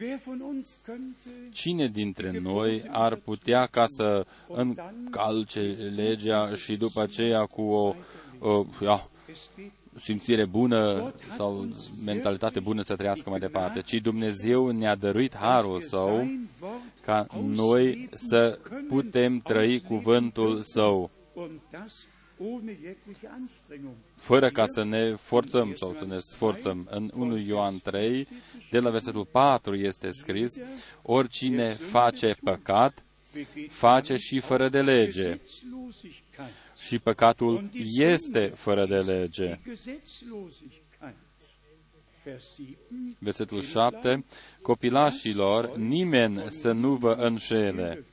[SPEAKER 3] Wer von uns könnte
[SPEAKER 1] Cine dintre noi ar putea ca să încalce legea și după aceea cu o, o ia,
[SPEAKER 3] es geht
[SPEAKER 1] simțire bună sau mentalitate bună să trăiască mai departe, ci Dumnezeu ne-a dăruit harul Său
[SPEAKER 3] sein Wort
[SPEAKER 1] ca noi să putem trăi cuvântul Său,
[SPEAKER 3] und das ohne jegliche Anstrengung.
[SPEAKER 1] fără ca să ne forțăm sau să ne sforțăm. În 1 Ioan 3, de la versetul 4 este scris, oricine face păcat,
[SPEAKER 3] Begeht
[SPEAKER 1] face și fără de lege.
[SPEAKER 3] Gesetzlosigkeit.
[SPEAKER 1] Și păcatul este fără de lege.
[SPEAKER 3] Die Gesetzlosigkeit. Vers 7.
[SPEAKER 1] Versetul 7, copilașilor, nimeni să nu vă înșele.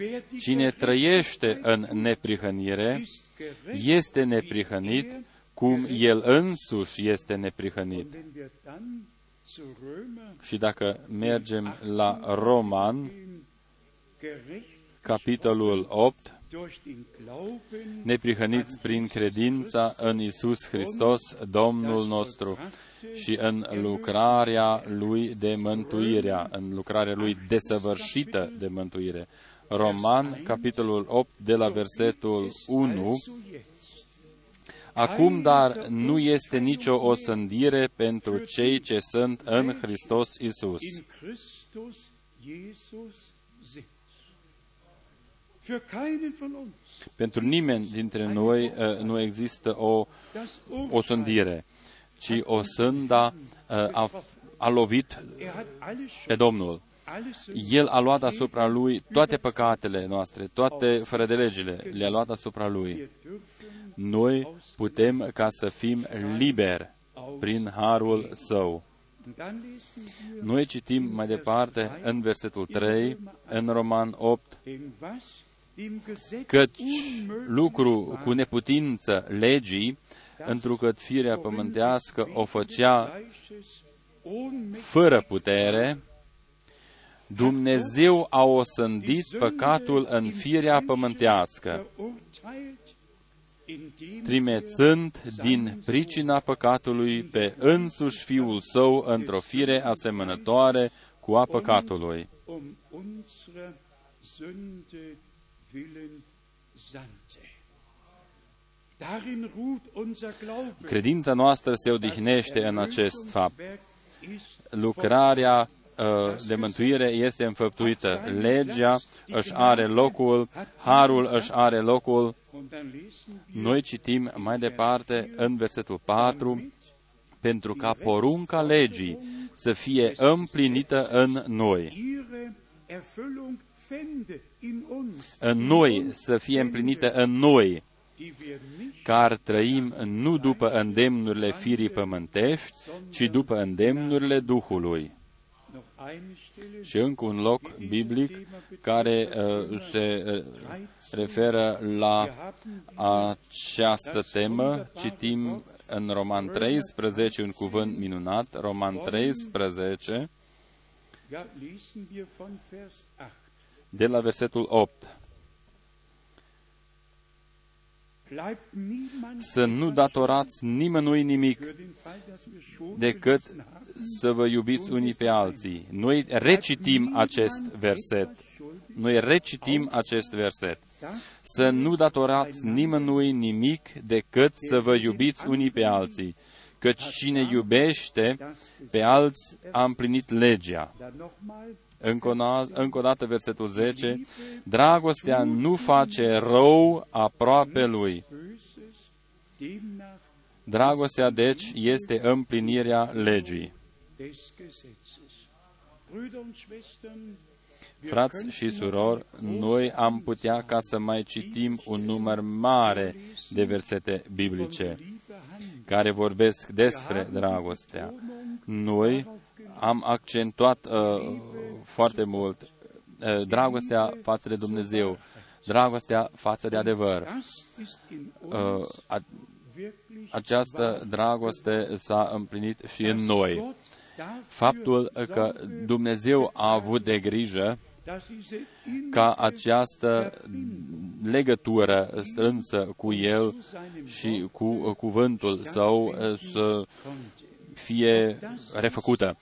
[SPEAKER 3] Führen, wer die
[SPEAKER 1] Cine trăiește în neprihănire
[SPEAKER 3] ist gerecht,
[SPEAKER 1] este neprihănit, cum el însuși este neprihănit.
[SPEAKER 3] wenn wir dann zu Römer
[SPEAKER 1] Și dacă mergem la Roman,
[SPEAKER 3] gehen, gerecht
[SPEAKER 1] capitolul 8,
[SPEAKER 3] durch den Glauben
[SPEAKER 1] neprihăniți prin credința în Isus Hristos, Domnul nostru, și în lucrarea Lui de mântuirea, în lucrarea Lui desăvârșită de mântuire. Roman, capitolul 8, de la versetul 1,
[SPEAKER 3] also jetzt
[SPEAKER 1] Acum, dar, nu este nicio osândire pentru cei ce sunt în Hristos Isus.
[SPEAKER 3] in Christus Jesus sind. Für keinen von uns.
[SPEAKER 1] Pentru nimeni dintre noi uh, nu există o
[SPEAKER 3] Das Urteil,
[SPEAKER 1] osândire, ci o sânda uh, a, a lovit
[SPEAKER 3] er hat alles
[SPEAKER 1] pe
[SPEAKER 3] schon,
[SPEAKER 1] Domnul.
[SPEAKER 3] Alles
[SPEAKER 1] El a luat asupra lui toate păcatele noastre, toate fără de legile, le-a luat asupra lui.
[SPEAKER 3] Wir dürfen
[SPEAKER 1] Noi putem ca să fim liberi prin harul său.
[SPEAKER 3] und dann lesen wir,
[SPEAKER 1] Noi citim mai departe în versetul 3, în Roman 8,
[SPEAKER 3] denn was dem Gesetz
[SPEAKER 1] căci
[SPEAKER 3] unmöglich
[SPEAKER 1] lucru
[SPEAKER 3] war,
[SPEAKER 1] cu neputință legii, întrucât firea pământească o făcea
[SPEAKER 3] Fleisches
[SPEAKER 1] fără putere, Dumnezeu a osândit păcatul în firea pământească, trimețând din pricina păcatului pe însuși Fiul Său într-o fire asemănătoare cu a păcatului. Credința noastră se odihnește în acest fapt. Lucrarea uh, de mântuire este înfăptuită. Legea își are locul, harul își are locul. Noi citim mai departe în versetul 4, pentru ca porunca legii să fie împlinită în noi. În noi, să fie împlinită în noi, car trăim nu după îndemnurile firii pământești, ci după îndemnurile Duhului. Și încă un loc biblic care uh, se uh, referă la această temă. Citim în Roman 13 un cuvânt minunat, Roman 13, de la versetul 8. Să nu datorați nimănui nimic decât să vă iubiți unii pe alții. Noi recitim acest verset. Noi recitim acest verset. Să nu datorați nimănui nimic decât să vă iubiți unii pe alții. Căci cine iubește pe alți a împlinit legea. Încă o, încă o dată versetul 10. Dragostea nu face rău aproape lui. Dragostea, deci, este împlinirea legii. Frați și surori, noi am putea ca să mai citim un număr mare de versete biblice care vorbesc despre dragostea. Noi am accentuat uh, foarte mult uh, dragostea față de Dumnezeu, dragostea față de adevăr. Uh, a, această dragoste s-a împlinit și în noi. Faptul că Dumnezeu a avut de grijă ca această legătură strânsă cu El și cu cuvântul Său uh, să fie refăcută.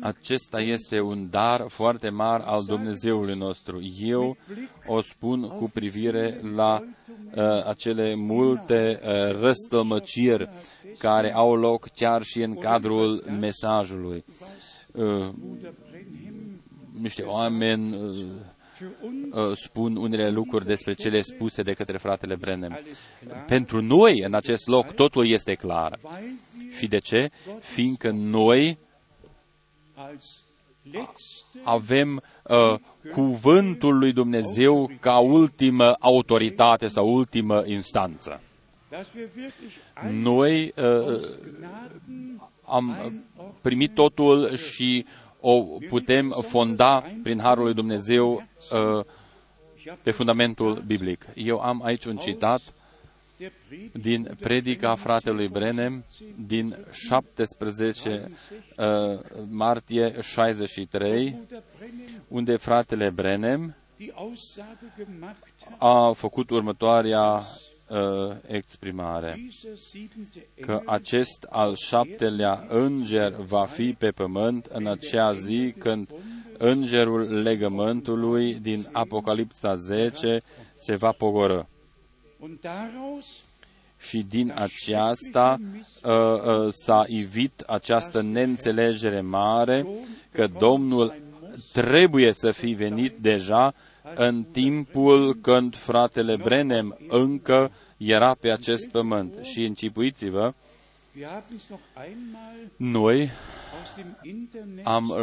[SPEAKER 1] Acesta este un dar foarte mare al Dumnezeului nostru. Eu o spun cu privire la uh, acele multe uh, răstămăciri care au loc chiar și în cadrul mesajului. Uh, niște oameni uh, uh, spun unele lucruri despre cele spuse de către fratele Brenem. Pentru noi, în acest loc, totul este clar. Și de ce? Fiindcă noi avem uh, cuvântul lui Dumnezeu ca ultimă autoritate sau ultimă instanță. Noi uh, am primit totul și o putem fonda prin Harul lui Dumnezeu uh, pe fundamentul biblic. Eu am aici un citat din predica fratelui Brenem din 17 uh, martie 63, unde fratele Brenem a făcut următoarea uh, exprimare, că acest al șaptelea înger va fi pe pământ în acea zi când îngerul legământului din Apocalipsa 10 se va pogoră și din aceasta uh, uh, s-a ivit această neînțelegere mare că Domnul trebuie să fi venit deja în timpul când fratele Brenem încă era pe acest pământ. Și închipuiți-vă, noi am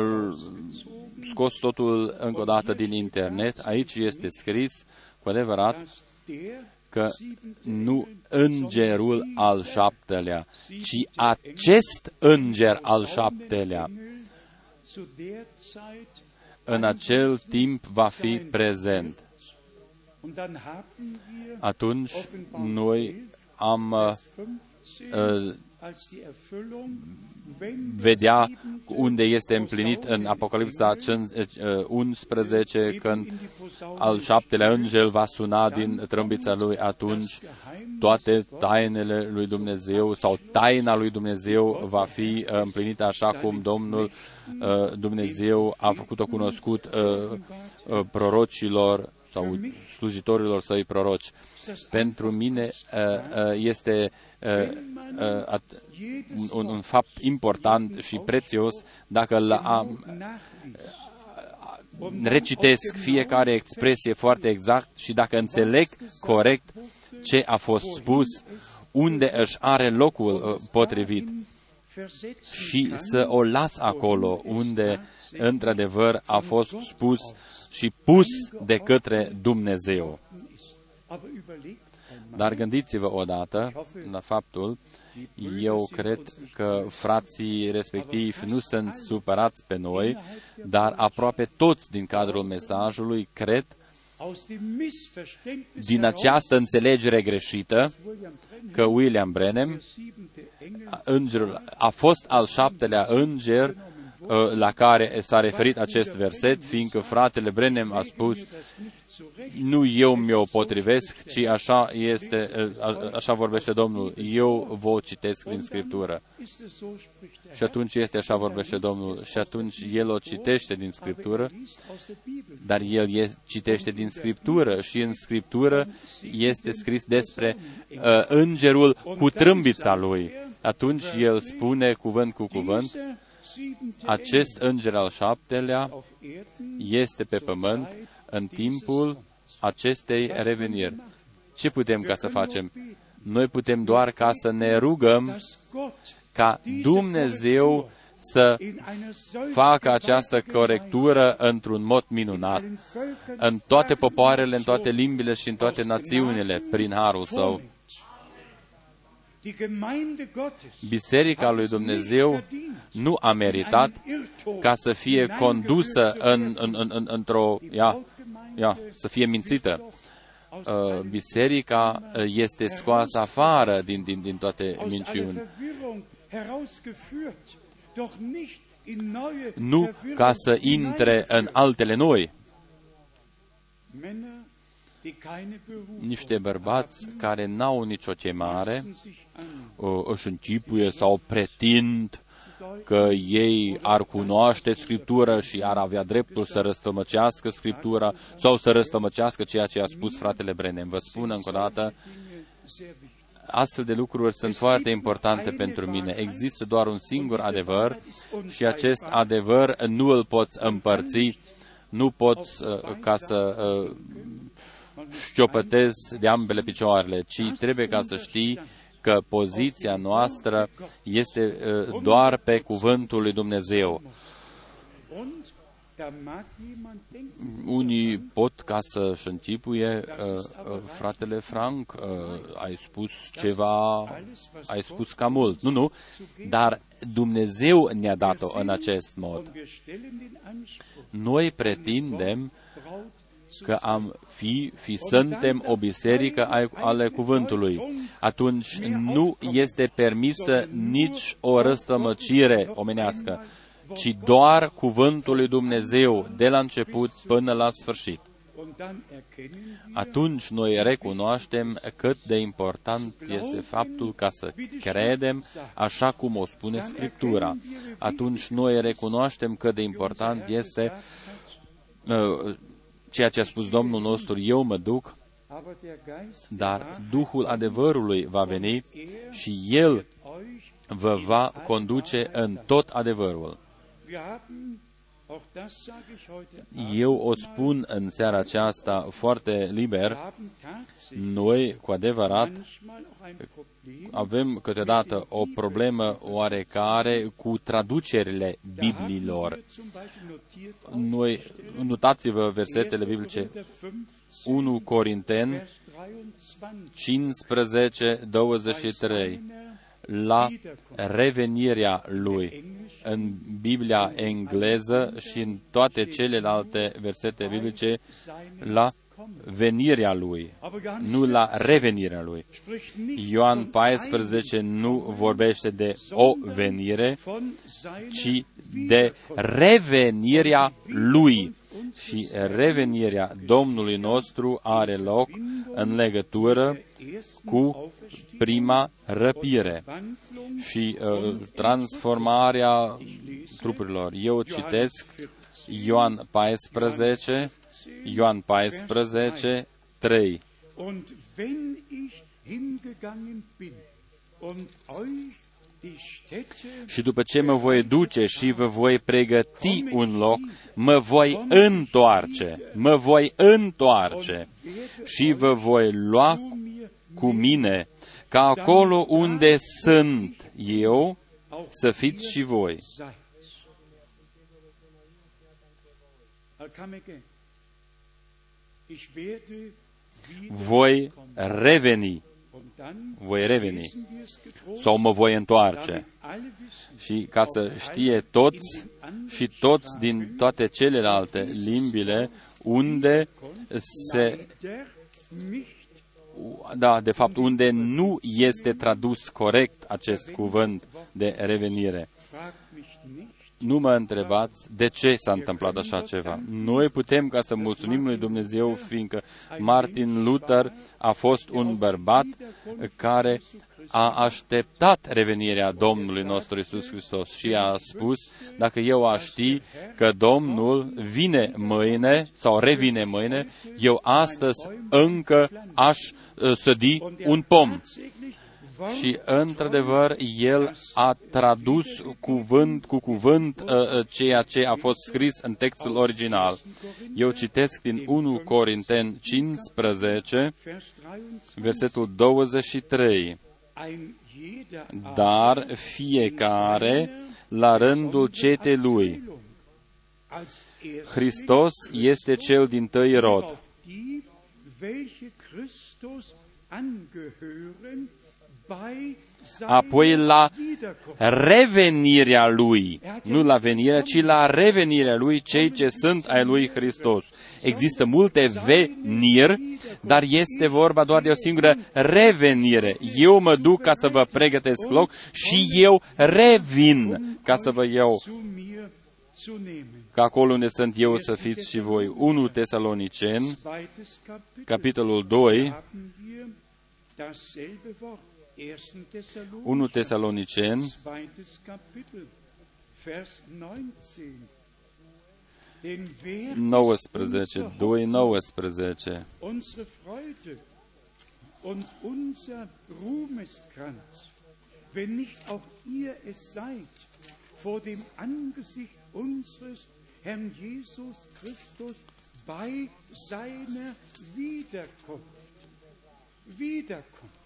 [SPEAKER 1] scos totul încă o dată din internet. Aici este scris cu adevărat că nu îngerul al șaptelea, ci acest înger al șaptelea în acel timp va fi prezent. Atunci noi am uh, uh, vedea unde este împlinit în Apocalipsa 11, când al șaptelea îngel va suna din trâmbița lui, atunci toate tainele lui Dumnezeu sau taina lui Dumnezeu va fi împlinită așa cum Domnul Dumnezeu a făcut-o cunoscut prorocilor sau slujitorilor săi proroci. Pentru mine este un, un fapt important și prețios dacă îl am, recitesc fiecare expresie foarte exact și dacă înțeleg corect ce a fost spus, unde își are locul potrivit și să o las acolo unde într-adevăr a fost spus și pus de către Dumnezeu. Dar gândiți-vă odată la faptul, eu cred că frații respectivi nu sunt supărați pe noi, dar aproape toți din cadrul mesajului cred din această înțelegere greșită că William Brenem, îngerul, a fost al șaptelea înger uh, la care s-a referit acest verset, fiindcă fratele Brenem a spus, nu eu mi-o potrivesc, ci așa, este, a, așa vorbește Domnul. Eu vă citesc din Scriptură. Și atunci este așa vorbește Domnul. Și atunci El o citește din Scriptură, dar El e, citește din Scriptură și în Scriptură este scris despre uh, îngerul cu trâmbița lui. Atunci El spune cuvânt cu cuvânt, acest înger al șaptelea este pe pământ în timpul acestei reveniri. Ce putem ca să facem? Noi putem doar ca să ne rugăm ca Dumnezeu să facă această corectură într-un mod minunat în toate popoarele, în toate limbile și în toate națiunile, prin harul său. Biserica lui Dumnezeu nu a meritat ca să fie condusă în, în, în, în, într-o, ia, ia, să fie mințită. Uh, biserica uh, este scoasă afară din, din, din toate minciuni. Nu ca să intre în altele noi. Niște bărbați care n-au nicio chemare, uh, își închipuie sau pretind că ei ar cunoaște Scriptura și ar avea dreptul să răstămăcească Scriptura sau să răstămăcească ceea ce a spus fratele Brenem. Vă spun încă o dată, astfel de lucruri sunt foarte importante pentru mine. Există doar un singur adevăr și acest adevăr nu îl poți împărți, nu poți uh, ca să uh, șciopătezi de ambele picioarele, ci trebuie ca să știi că poziția noastră este uh, doar pe cuvântul lui Dumnezeu. Unii pot ca să-și închipuie, uh, uh, fratele Frank, uh, ai spus ceva, ai spus cam mult. Nu, nu, dar Dumnezeu ne-a dat-o în acest mod. Noi pretindem că am fi și suntem o biserică ale cuvântului, atunci nu este permisă nici o răstămăcire omenească, ci doar cuvântul lui Dumnezeu de la început până la sfârșit. Atunci noi recunoaștem cât de important este faptul ca să credem așa cum o spune Scriptura. Atunci noi recunoaștem cât de important este uh, ceea ce a spus Domnul nostru, eu mă duc, dar Duhul adevărului va veni și El vă va conduce în tot adevărul. Eu o spun în seara aceasta foarte liber, noi, cu adevărat, avem câteodată o problemă oarecare cu traducerile Bibliilor. Noi, notați-vă versetele biblice 1 Corinten 15, 23 la revenirea lui în Biblia engleză și în toate celelalte versete biblice la venirea lui, nu la revenirea lui. Ioan 14 nu vorbește de o venire, ci de revenirea lui. Și revenirea Domnului nostru are loc în legătură cu prima răpire și uh, transformarea trupurilor. Eu citesc Ioan 14, Ioan 14, 3.
[SPEAKER 3] Und wenn ich hingegangen bin und euch die Städte
[SPEAKER 1] Și după ce mă voi duce și vă voi pregăti un loc, mă voi întoarce, mă voi întoarce și vă voi lua cu mine, ca acolo unde sunt eu, să fiți și voi. Voi reveni,
[SPEAKER 3] und dann
[SPEAKER 1] voi reveni.
[SPEAKER 3] lesen wir es getrost,
[SPEAKER 1] sau mă voi întoarce.
[SPEAKER 3] damit alle wissen,
[SPEAKER 1] Și ca să știe toți și toți din toate celelalte limbile unde se
[SPEAKER 3] der nicht
[SPEAKER 1] da, de fapt, unde nu este tradus corect acest cuvânt de revenire.
[SPEAKER 3] fragt mich nicht,
[SPEAKER 1] Nu mă întrebați de ce s-a întâmplat așa ceva. Noi putem ca să mulțumim lui Dumnezeu, fiindcă Martin Luther a fost un bărbat care a așteptat revenirea Domnului nostru Isus Hristos și a spus, dacă eu aș ști că Domnul vine mâine sau revine mâine, eu astăzi încă aș uh, sădi un pom.
[SPEAKER 3] tatsächlich
[SPEAKER 1] Și, într-adevăr, el a tradus cuvânt cu cuvânt uh, uh, ceea ce a fost scris în textul original. Eu citesc din 1 Corinteni 15,
[SPEAKER 3] Vers 23,
[SPEAKER 1] versetul 23.
[SPEAKER 3] Ein jeder
[SPEAKER 1] Dar fiecare la rândul cetei lui.
[SPEAKER 3] als er
[SPEAKER 1] Hristos este cel din tăi rod.
[SPEAKER 3] Auf die, welche Christus angehören, bei
[SPEAKER 1] Apoi
[SPEAKER 3] seiner
[SPEAKER 1] la
[SPEAKER 3] Wiederkunft.
[SPEAKER 1] revenirea lui, nu la venirea, ci la revenirea lui, cei ce sunt ai lui Hristos. Există multe veniri, dar este vorba doar de o singură revenire. Eu mă duc ca să vă pregătesc loc și eu revin ca să vă iau
[SPEAKER 3] zu mir zu nehmen.
[SPEAKER 1] ca acolo unde sunt eu să fiți și voi. 1 Tesaloniceni,
[SPEAKER 3] Zweites Kapitel.
[SPEAKER 1] capitolul 2,
[SPEAKER 3] 1. Thessalonician,
[SPEAKER 1] nouăsprezece, 2, 19.
[SPEAKER 3] Und unser Ruhm wenn nicht auch ihr es seid, vor dem Angesicht unseres Herrn Jesus Christus bei seiner Wiederkunft. Wiederkunft.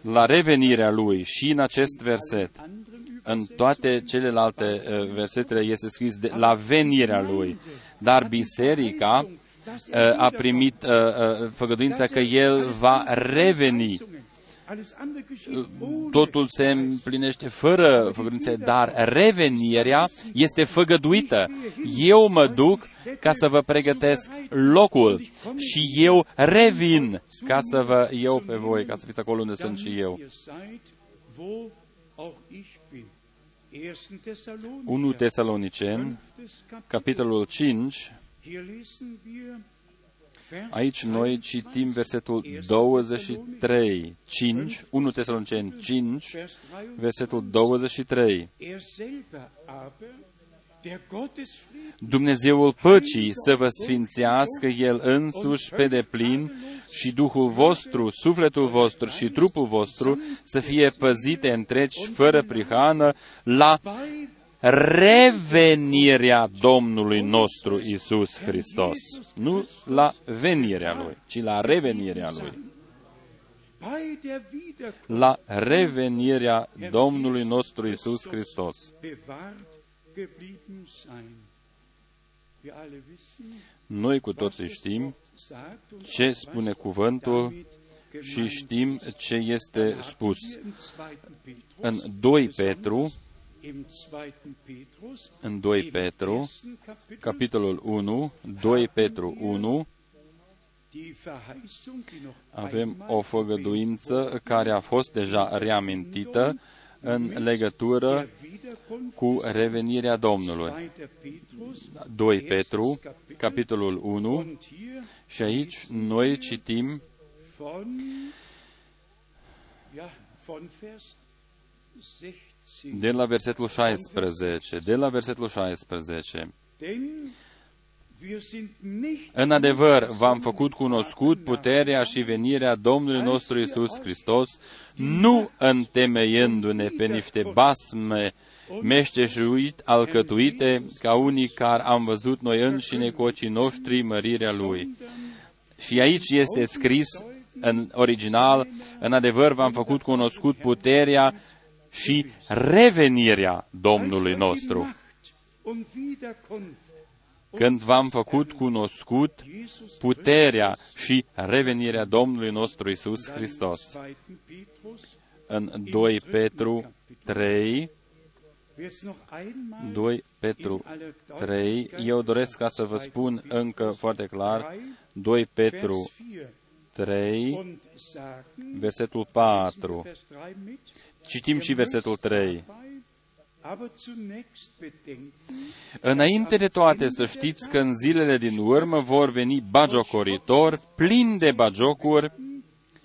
[SPEAKER 1] La revenirea lui și în acest verset,
[SPEAKER 3] Anderen
[SPEAKER 1] în toate celelalte uh, versetele este scris de, la venirea lui. Dar biserica uh, a primit uh, uh, făgăduința că el va reveni.
[SPEAKER 3] Alles andere geschieht ohne
[SPEAKER 1] Totul se împlinește fără făgăduință, dar revenirea este făgăduită. Eu mă duc ca să vă pregătesc locul și eu revin ca să vă iau pe voi, ca să fiți acolo unde sunt și eu.
[SPEAKER 3] ihr seid, wo auch ich bin. 1.
[SPEAKER 1] 1
[SPEAKER 3] Thessalonicher,
[SPEAKER 1] Tesaloniceni,
[SPEAKER 3] 5. Kapitel.
[SPEAKER 1] capitolul 5, Aici noi
[SPEAKER 3] 23,
[SPEAKER 1] citim versetul 23, 5, 1 Tesaloniceni 5,
[SPEAKER 3] Vers 23.
[SPEAKER 1] versetul 23.
[SPEAKER 3] Er selber aber, der Gottesfrieden,
[SPEAKER 1] Dumnezeul păcii să vă sfințească El însuși pe deplin și Duhul vostru, sufletul vostru și trupul vostru să fie păzite întregi fără prihană la
[SPEAKER 3] bei
[SPEAKER 1] revenirea Domnului nostru Isus Hristos. Nu la venirea Lui, ci la revenirea Lui.
[SPEAKER 3] bei der Wiederkunft
[SPEAKER 1] La revenirea Domnului nostru Isus Hristos.
[SPEAKER 3] bewahrt geblieben sein. Wir alle wissen,
[SPEAKER 1] Noi cu toții știm
[SPEAKER 3] sagt und
[SPEAKER 1] ce spune cuvântul
[SPEAKER 3] damit
[SPEAKER 1] și
[SPEAKER 3] gemeint
[SPEAKER 1] știm ce este spus.
[SPEAKER 3] Hier im 2. Petrus,
[SPEAKER 1] În 2 Petru,
[SPEAKER 3] im 2. Petrus,
[SPEAKER 1] în 2
[SPEAKER 3] im
[SPEAKER 1] Petru,
[SPEAKER 3] ersten Kapitel,
[SPEAKER 1] capitolul 1, 2 Petru 1,
[SPEAKER 3] die Verheißung, die noch
[SPEAKER 1] Avem
[SPEAKER 3] einmal
[SPEAKER 1] o făgăduință care a fost deja reamintită în legătură
[SPEAKER 3] der Wiederkunft
[SPEAKER 1] cu revenirea Domnului.
[SPEAKER 3] 2. Petrus
[SPEAKER 1] 2 Petru, capitolul 1,
[SPEAKER 3] und hier
[SPEAKER 1] și aici noi citim
[SPEAKER 3] von ja, von Vers 16.
[SPEAKER 1] de la versetul 16, de la versetul 16.
[SPEAKER 3] Denn wir sind nicht
[SPEAKER 1] În adevăr, v-am făcut cunoscut puterea și venirea Domnului nostru Isus Hristos, nu întemeiându-ne pe niște basme meșteșuit, alcătuite, ca unii care am văzut noi înșine cu ochii noștri mărirea Lui. Și aici este scris în original, în adevăr v-am făcut cunoscut puterea și revenirea Domnului nostru.
[SPEAKER 3] Macht und Wiederkunft
[SPEAKER 1] Când v-am făcut cunoscut
[SPEAKER 3] Jesus
[SPEAKER 1] puterea și revenirea Domnului nostru Isus Hristos.
[SPEAKER 3] 2. Petrus
[SPEAKER 1] În 2 Petru 3,
[SPEAKER 3] jetzt noch einmal
[SPEAKER 1] 2 Petru 3, eu doresc ca să vă spun încă foarte clar, 2 Petru
[SPEAKER 3] Vers 4
[SPEAKER 1] 3,
[SPEAKER 3] und sagen,
[SPEAKER 1] versetul 4.
[SPEAKER 3] Vers 3 mit,
[SPEAKER 1] Citim și versetul 3.
[SPEAKER 3] aber zunächst bedenken,
[SPEAKER 1] Înainte de toate să știți că în zilele din urmă vor veni bagiocoritori, plini de bagiocuri,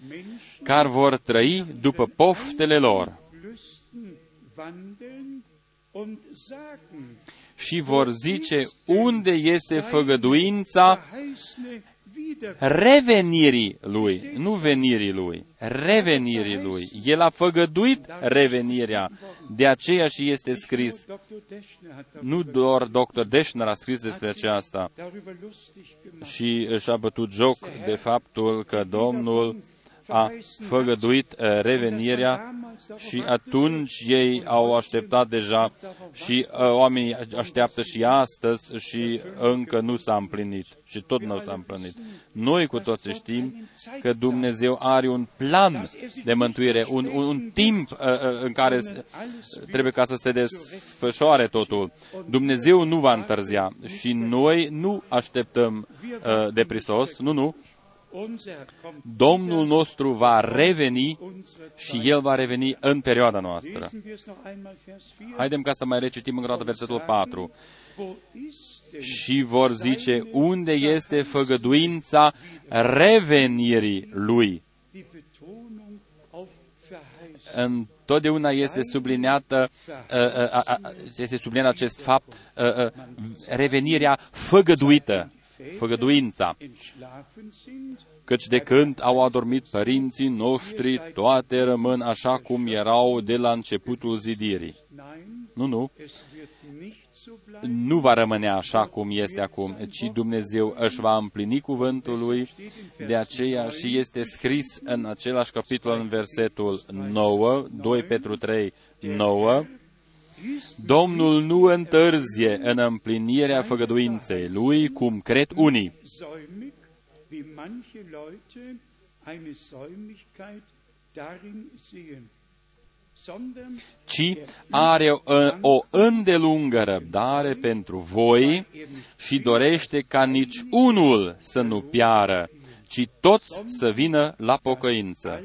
[SPEAKER 3] Menschen
[SPEAKER 1] care vor trăi după poftele lor
[SPEAKER 3] Lüsten wandeln und sagen,
[SPEAKER 1] și vor zice unde este făgăduința
[SPEAKER 3] verheißene Wiederkunft.
[SPEAKER 1] Revenirii lui, nu venirii lui, revenirii lui. El a făgăduit revenirea, de aceea și este scris.
[SPEAKER 3] Dr. Deschner hat
[SPEAKER 1] Nu doar dr. Deschner a scris despre aceasta
[SPEAKER 3] darüber lustig gemacht.
[SPEAKER 1] și și-a bătut joc de faptul că Domnul a făgăduit uh, revenirea și atunci ei au așteptat deja și uh, oamenii așteaptă și astăzi și încă nu s-a împlinit și tot nu s-a împlinit. Noi cu toții știm că Dumnezeu are un plan de mântuire, un, un, un timp uh, uh, în care s- trebuie ca să se desfășoare totul. Dumnezeu nu va întârzia și noi nu așteptăm uh, de Hristos, nu, nu.
[SPEAKER 3] Unser kommt
[SPEAKER 1] Domnul nostru va reveni
[SPEAKER 3] unsere
[SPEAKER 1] și El va reveni în perioada noastră.
[SPEAKER 3] Lesen wir es noch einmal, Vers 4.
[SPEAKER 1] Haidem ca să mai recitim încă o dată versetul 4.
[SPEAKER 3] Wo ist denn
[SPEAKER 1] Și vor zice, unde este făgăduința revenirii Lui?
[SPEAKER 3] die Betonung auf Verheißung?
[SPEAKER 1] Întotdeauna este subliniată, uh, uh, uh, uh, este subliniat acest fapt, uh, uh, revenirea făgăduită, făgăduința.
[SPEAKER 3] Entschlafen sind,
[SPEAKER 1] Căci de când au adormit părinții noștri, toate rămân așa cum erau de la începutul zidirii.
[SPEAKER 3] nein,
[SPEAKER 1] Nu, nu,
[SPEAKER 3] es wird nicht so bleiben.
[SPEAKER 1] nu va rămâne așa cum este acum, ci Dumnezeu își va împlini cuvântul lui, de aceea și este scris în același capitol în versetul 9, 2 Petru 3, 9, Domnul nu întârzie în împlinirea făgăduinței lui, cum cred unii,
[SPEAKER 3] säumig, wie manche Leute eine Säumigkeit darin sehen, sondern
[SPEAKER 1] ci are o, o îndelungă răbdare pentru voi și dorește ca nici unul să nu piară, ci toți să vină la pocăință.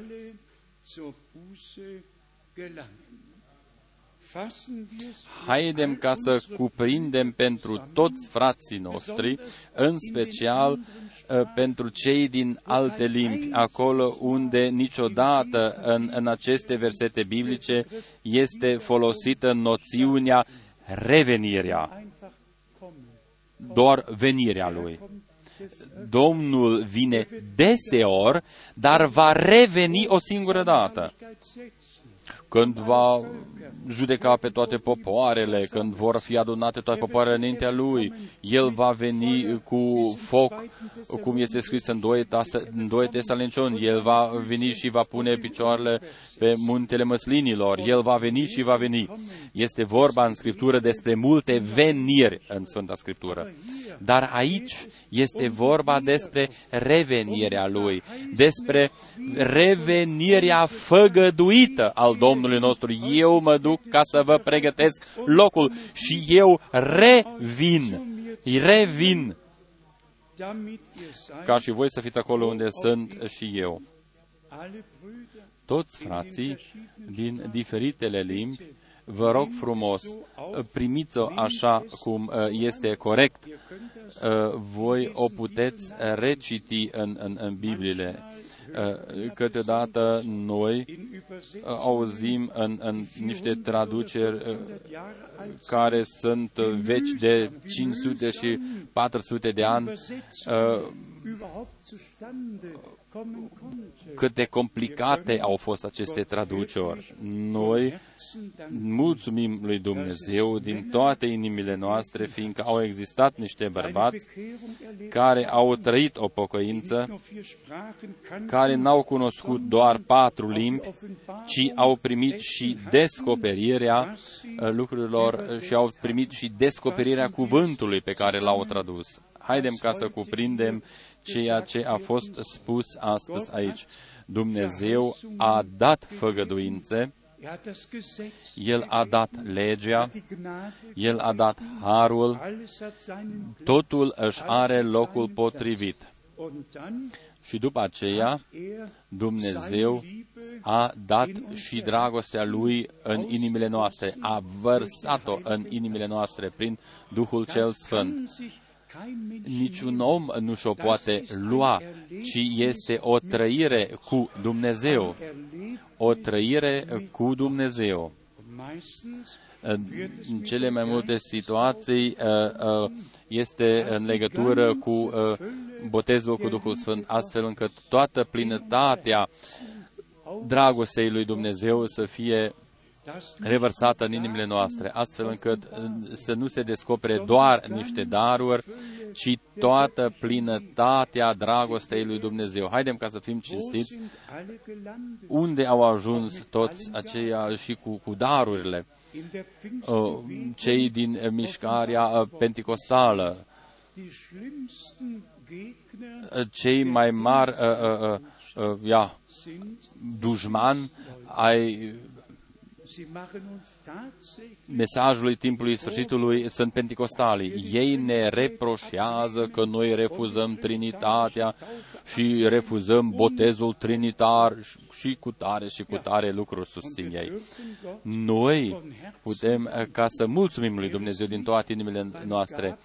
[SPEAKER 1] Haidem ca să cuprindem pentru toți frații noștri, în special uh, pentru cei din alte limbi, acolo unde niciodată în, în aceste versete biblice este folosită noțiunea revenirea,
[SPEAKER 3] einfach kommen.
[SPEAKER 1] doar venirea lui. Domnul vine deseori, dar va reveni o singură dată.
[SPEAKER 3] Setzen.
[SPEAKER 1] când va judeca pe toate popoarele, când vor fi adunate toate popoarele înaintea Lui, El va veni cu foc, cum este scris în 2, Tas- în 2 Tesalinceni, El va veni și va pune picioarele pe muntele măslinilor, El va veni și va veni. Este vorba în Scriptură despre multe veniri în Sfânta Scriptură. Dar aici este vorba despre revenirea Lui, despre revenirea făgăduită al Domnului nostru. Eu mă duc ca să vă pregătesc locul și eu revin. Revin.
[SPEAKER 3] damit ihr seid,
[SPEAKER 1] ca și voi să fiți acolo unde sunt și eu.
[SPEAKER 3] alle Brüder,
[SPEAKER 1] Toți frații din diferitele limbi, vă rog frumos, primiți-o așa cum uh, este corect.
[SPEAKER 3] ihr könnt das
[SPEAKER 1] Uh, Voi o puteți reciti în, în, în Bibliile. Uh, Câteodată noi
[SPEAKER 3] in Übersetzung
[SPEAKER 1] uh, auzim în, în niște traduceri uh,
[SPEAKER 3] 100 Jahre alt
[SPEAKER 1] care sunt uh, vechi de 500 și 400 de ani, uh,
[SPEAKER 3] überhaupt zustande kommen konnte.
[SPEAKER 1] cât de complicate au fost aceste traduceri. Noi mulțumim lui Dumnezeu din toate inimile noastre, fiindcă au existat niște bărbați care au trăit o pocăință, care n-au cunoscut doar patru limbi, ci au primit și descoperirea uh, lucrurilor și au primit și descoperirea cuvântului pe care l-au tradus. Haidem ca să cuprindem ceea ce a fost spus astăzi aici. Dumnezeu a dat făgăduințe, El a dat legea, El a dat harul, totul își are locul potrivit. Și după aceea, Dumnezeu a dat și dragostea Lui în inimile noastre, a vărsat-o în inimile noastre prin Duhul cel Sfânt. Niciun om nu și-o poate lua, ci este o trăire cu Dumnezeu. O trăire cu Dumnezeu. În cele mai multe situații uh, uh, este în legătură cu uh, botezul cu Duhul Sfânt, astfel încât toată plinătatea dragostei lui Dumnezeu să fie revărsată în inimile noastre, astfel încât să nu se descopere doar niște daruri, ci toată plinătatea dragostei lui Dumnezeu. Haidem ca să fim cinstiți. Unde au ajuns toți aceia și cu, cu darurile? Cei din mișcarea penticostală, cei mai mari uh, uh, uh, ia, dușman ai mesajului timpului sfârșitului sunt penticostalii. Ei ne reproșează că noi refuzăm Trinitatea și refuzăm botezul trinitar și cu tare și cu tare lucruri susțin ei. Noi putem ca să mulțumim lui Dumnezeu din toate inimile noastre.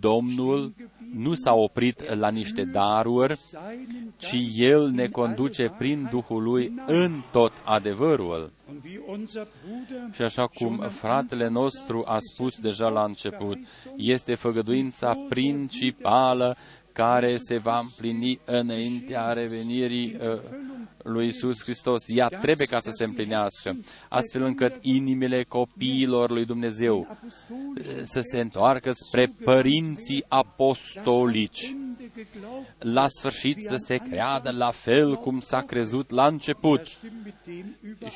[SPEAKER 1] Domnul nu s-a oprit la niște daruri, ci El ne conduce prin Duhul Lui în tot adevărul. Și așa cum fratele nostru a spus deja la început, este făgăduința principală care se va împlini înaintea revenirii uh, lui Isus Hristos. Ea trebuie ca să se împlinească, astfel încât inimile copiilor lui Dumnezeu să se întoarcă spre părinții apostolici. La sfârșit să se creadă la fel cum s-a crezut la început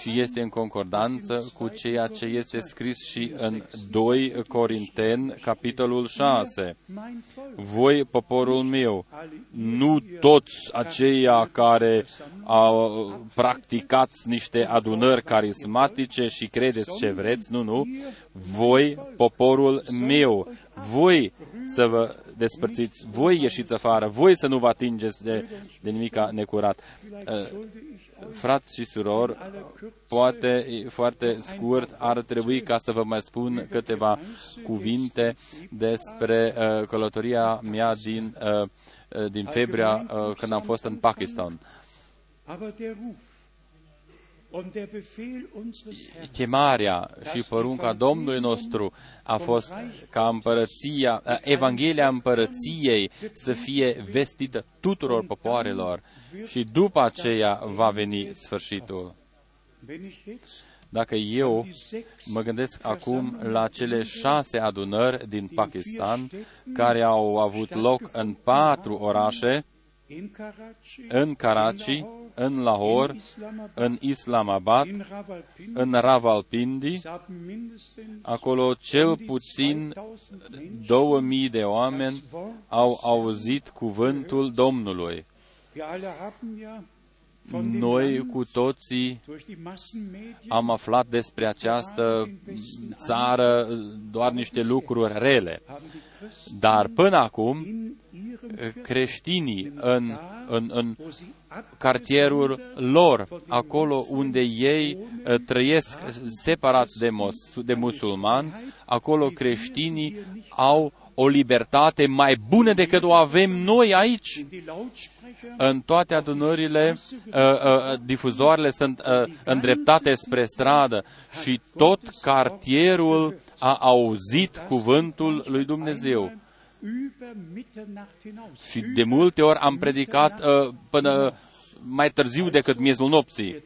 [SPEAKER 1] și este în concordanță cu ceea ce este scris și în 2 Corinteni, capitolul 6. Voi, poporul meu, nu toți aceia care au practicați niște adunări carismatice și credeți ce vreți, nu, nu, voi, poporul meu, voi să vă despărțiți, voi ieșiți afară, voi să nu vă atingeți de, de nimica necurat. Frați și surori, poate foarte scurt ar trebui ca să vă mai spun câteva cuvinte despre uh, călătoria mea din, uh, din februarie uh, când am fost în Pakistan. Chemarea și porunca Domnului nostru a fost ca împărăția, Evanghelia împărăției să fie vestită tuturor popoarelor și după aceea va veni sfârșitul. Dacă eu mă gândesc acum la cele șase adunări din Pakistan care au avut loc în patru orașe, în Karachi, în Lahore, în Islamabad, în Ravalpindi, acolo cel puțin 2000 de oameni au auzit cuvântul Domnului. Noi cu toții am aflat despre această țară doar niște lucruri rele. Dar până acum, creștinii în, în, în cartierul lor, acolo unde ei uh, trăiesc separați de, mos, de musulmani, acolo creștinii au o libertate mai bună decât o avem noi aici. În toate adunările, uh, uh, difuzoarele sunt uh, îndreptate spre stradă și tot cartierul a auzit cuvântul lui Dumnezeu. Și de multe ori am predicat uh, până mai târziu decât miezul nopții.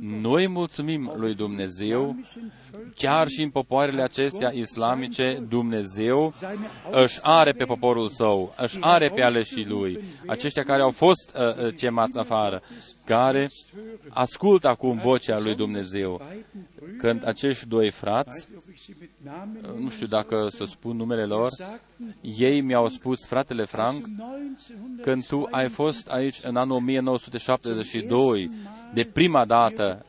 [SPEAKER 1] Noi mulțumim lui Dumnezeu, chiar și în popoarele acestea islamice, Dumnezeu își are pe poporul său, își are pe aleșii lui, aceștia care au fost uh, uh chemați afară, care ascultă acum vocea lui Dumnezeu. Când acești doi frați nu știu dacă să spun numele lor, ei mi-au spus, fratele Frank, când tu ai fost aici în anul 1972, de prima dată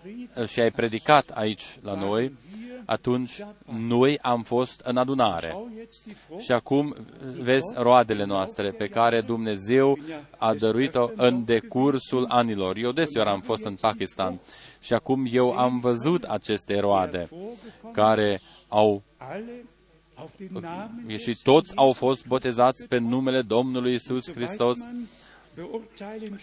[SPEAKER 1] și ai predicat aici la noi, atunci noi am fost în adunare. Și acum vezi roadele noastre pe care Dumnezeu a dăruit-o în decursul anilor. Eu deseori am fost în Pakistan și acum eu am văzut aceste roade care au și toți au fost botezați pe numele Domnului Isus Hristos.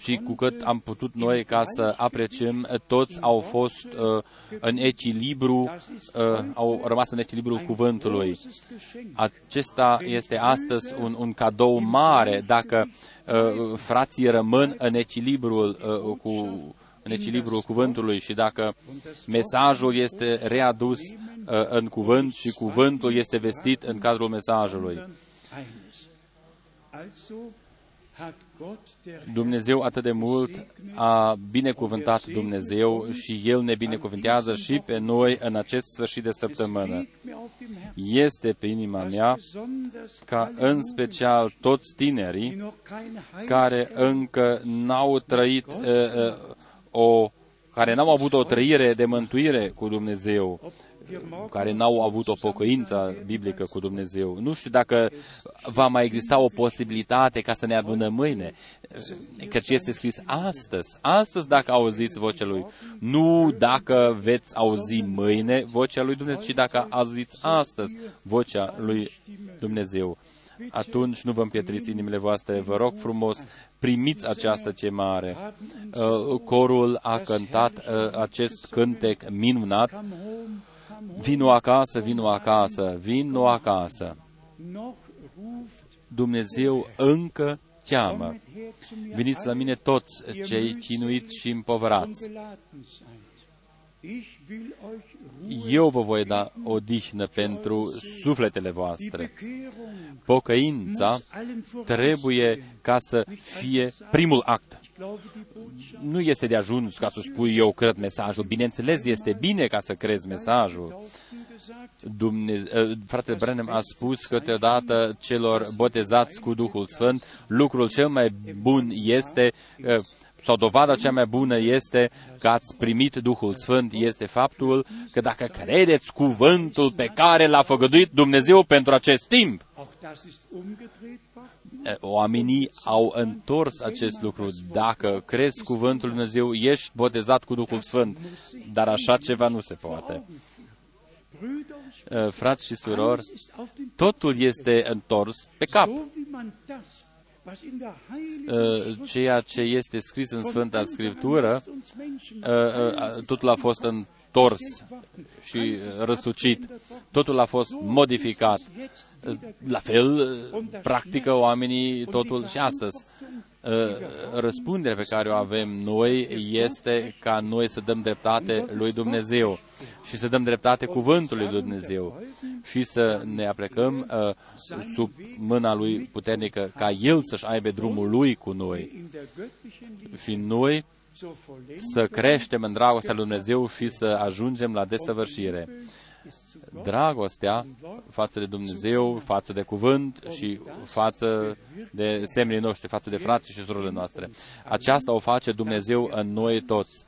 [SPEAKER 1] și cu cât am putut noi ca să apreciem, toți au fost uh, în echilibru, uh, au rămas în echilibru cuvântului. Acesta este astăzi un, un cadou mare. Dacă uh, frații rămân în echilibrul uh, cu în echilibru cuvântului și dacă mesajul este readus uh, în cuvânt și cuvântul este vestit în cadrul mesajului. Dumnezeu atât de mult a binecuvântat Dumnezeu și El ne binecuvântează și pe noi în acest sfârșit de săptămână. Este pe inima mea ca în special toți tinerii care încă n-au trăit uh, uh, o, care n-au avut o trăire de mântuire cu Dumnezeu, care n-au avut o pocăință biblică cu Dumnezeu. Nu știu dacă va mai exista o posibilitate ca să ne adunăm mâine, căci este scris astăzi, astăzi dacă auziți vocea Lui, nu dacă veți auzi mâine vocea Lui Dumnezeu, ci dacă auziți astăzi vocea Lui Dumnezeu atunci nu vă împietriți inimile voastre. Vă rog frumos, primiți această chemare. Uh, corul a cântat uh, acest cântec minunat. Vino acasă, vino acasă, vino acasă. Dumnezeu încă cheamă. Veniți la mine toți cei chinuiți și împovărați eu vă voi da o dihnă pentru sufletele voastre. Pocăința trebuie ca să fie primul act. Nu este de ajuns ca să spui eu cred mesajul. Bineînțeles, este bine ca să crezi mesajul. Dumne... Eh, fratele Brenem a spus câteodată celor botezați cu Duhul Sfânt, lucrul cel mai bun este eh, sau dovada cea mai bună este că ați primit Duhul Sfânt, este faptul că dacă credeți cuvântul pe care l-a făgăduit Dumnezeu pentru acest timp, oamenii au întors acest lucru. Dacă crezi cuvântul Lui Dumnezeu, ești botezat cu Duhul Sfânt, dar așa ceva nu se poate. Frați și surori, totul este întors pe cap. Uh, ceea ce este scris în Sfânta Scriptură, uh, uh, totul a fost întors și răsucit, totul a fost modificat. La fel, practică oamenii totul și astăzi. Răspunderea pe care o avem noi este ca noi să dăm dreptate lui Dumnezeu și să dăm dreptate cuvântului lui Dumnezeu și să ne aplecăm uh, sub mâna lui puternică ca El să-și aibă drumul lui cu noi și noi să creștem în dragostea lui Dumnezeu și să ajungem la desăvârșire. Dragostea față de Dumnezeu, față de cuvânt și față de semnii noștri, față de frații și surorile noastre. Aceasta o face Dumnezeu în noi toți,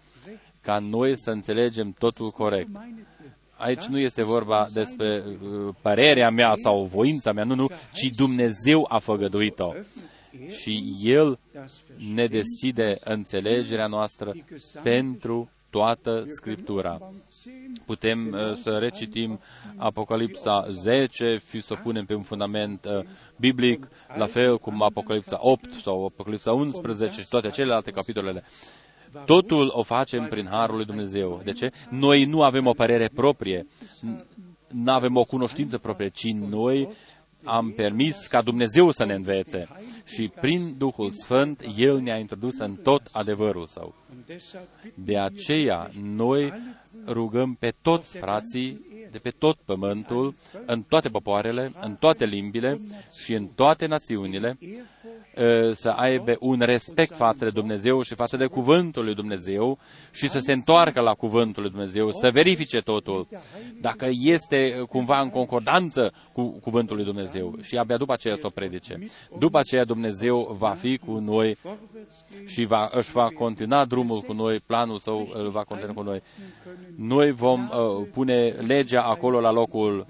[SPEAKER 1] ca noi să înțelegem totul corect. Aici nu este vorba despre uh, părerea mea sau voința mea, nu, nu, ci Dumnezeu a făgăduit-o. Și El ne deschide înțelegerea noastră pentru toată Scriptura. Putem uh, să recitim Apocalipsa 10 și să o punem pe un fundament uh, biblic, la fel cum Apocalipsa 8 sau Apocalipsa 11 și toate celelalte capitolele. Totul o facem prin Harul lui Dumnezeu. De ce? Noi nu avem o părere proprie, nu avem o cunoștință proprie, ci noi am permis ca Dumnezeu să ne învețe și prin Duhul Sfânt El ne-a introdus în tot adevărul Său. De aceea noi rugăm pe toți frații de pe tot pământul, în toate popoarele, în toate limbile și în toate națiunile, să aibă un respect față de Dumnezeu și față de cuvântul lui Dumnezeu și să se întoarcă la cuvântul lui Dumnezeu, să verifice totul, dacă este cumva în concordanță cu cuvântul lui Dumnezeu și abia după aceea să o predice. După aceea Dumnezeu va fi cu noi și va, își va continua drumul cu noi, planul său îl va continua cu noi. Noi vom uh, pune legea acolo la locul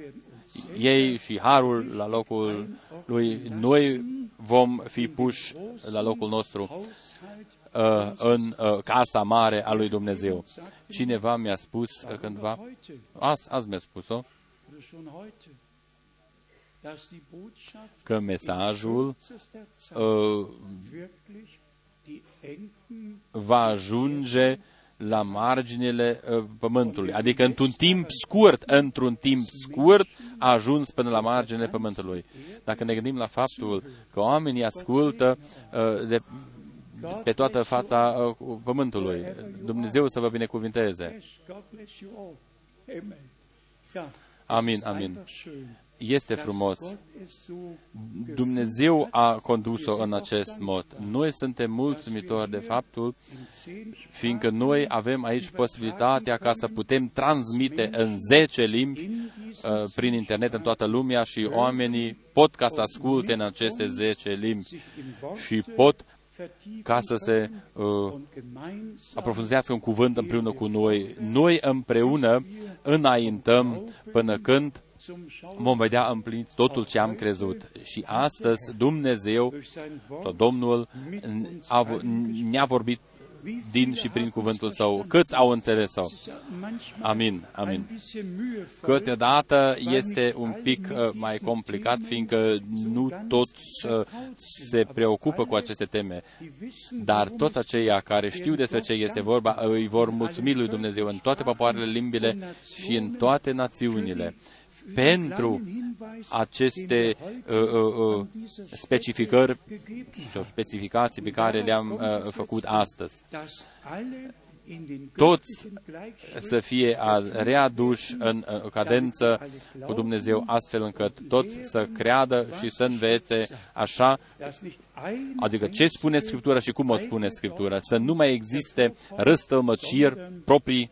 [SPEAKER 1] ei și harul la locul lui. Noi vom fi puși la locul nostru uh, în uh, casa mare a lui Dumnezeu. Cineva mi-a spus uh, cândva, azi, azi mi-a spus-o, că mesajul uh, va ajunge la marginile uh, pământului. Adică într-un timp scurt, într-un timp scurt, a ajuns până la marginile pământului. Dacă ne gândim la faptul că oamenii ascultă uh, de, pe toată fața uh, pământului, Dumnezeu să vă binecuvinteze. Amin, amin este frumos. Dumnezeu a condus-o în acest mod. Noi suntem mulțumitori de faptul, fiindcă noi avem aici posibilitatea ca să putem transmite în 10 limbi uh, prin internet în toată lumea și oamenii pot ca să asculte în aceste 10 limbi și pot ca să se uh, aprofundească un cuvânt împreună cu noi. Noi împreună înaintăm până când vom vedea împlinit totul ce am crezut. Și astăzi Dumnezeu, Domnul, ne-a vorbit din și prin cuvântul său. Câți au înțeles-o? Amin, amin. Câteodată este un pic uh, mai complicat, fiindcă nu toți uh, se preocupă cu aceste teme, dar toți aceia care știu despre ce este vorba, îi vor mulțumi lui Dumnezeu în toate popoarele, limbile și în toate națiunile pentru aceste uh, uh, uh, specificări sau specificații pe care le-am uh, făcut astăzi. Toți să fie readuși în uh, cadență cu Dumnezeu, astfel încât toți să creadă și să învețe așa Adică ce spune Scriptura și cum o spune Scriptura. Să nu mai existe răstălmăciri proprii,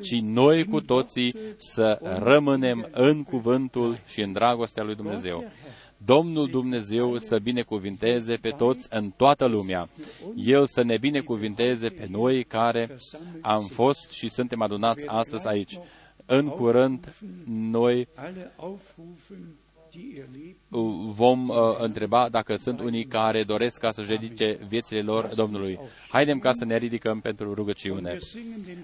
[SPEAKER 1] ci noi cu toții să rămânem în cuvântul și în dragostea lui Dumnezeu. Domnul Dumnezeu să binecuvinteze pe toți în toată lumea. El să ne binecuvinteze pe noi care am fost și suntem adunați astăzi aici. În curând, noi vom uh, întreba dacă sunt unii care doresc ca să-și dedice viețile lor Domnului. Haidem ca să ne ridicăm pentru rugăciune.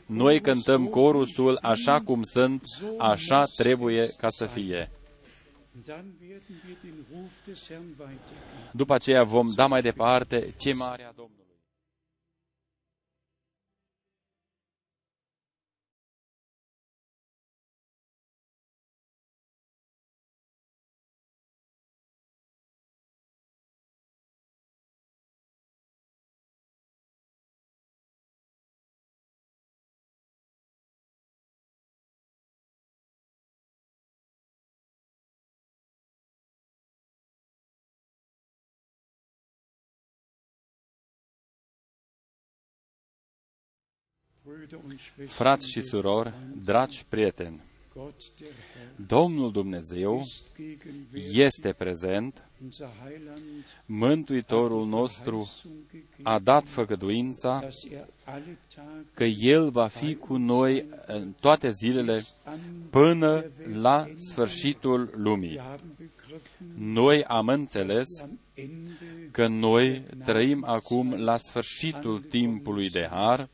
[SPEAKER 1] Noi cântăm corusul așa cum sunt, așa trebuie ca să fie. După aceea vom da mai departe ce mare a Domnului. Frați și surori, dragi prieteni,
[SPEAKER 3] Gott, der Herr,
[SPEAKER 1] Domnul Dumnezeu
[SPEAKER 3] ist gegenwärtig.
[SPEAKER 1] este prezent,
[SPEAKER 3] Unser Heiland
[SPEAKER 1] Mântuitorul nostru
[SPEAKER 3] Verheißung gegeben,
[SPEAKER 1] a dat făgăduința
[SPEAKER 3] dass er alle Tage
[SPEAKER 1] că El va fi cu noi în toate zilele
[SPEAKER 3] an
[SPEAKER 1] până la sfârșitul lumii.
[SPEAKER 3] Wir haben begriffen,
[SPEAKER 1] Noi am înțeles
[SPEAKER 3] am Ende
[SPEAKER 1] că noi trăim acum la sfârșitul timpului de har.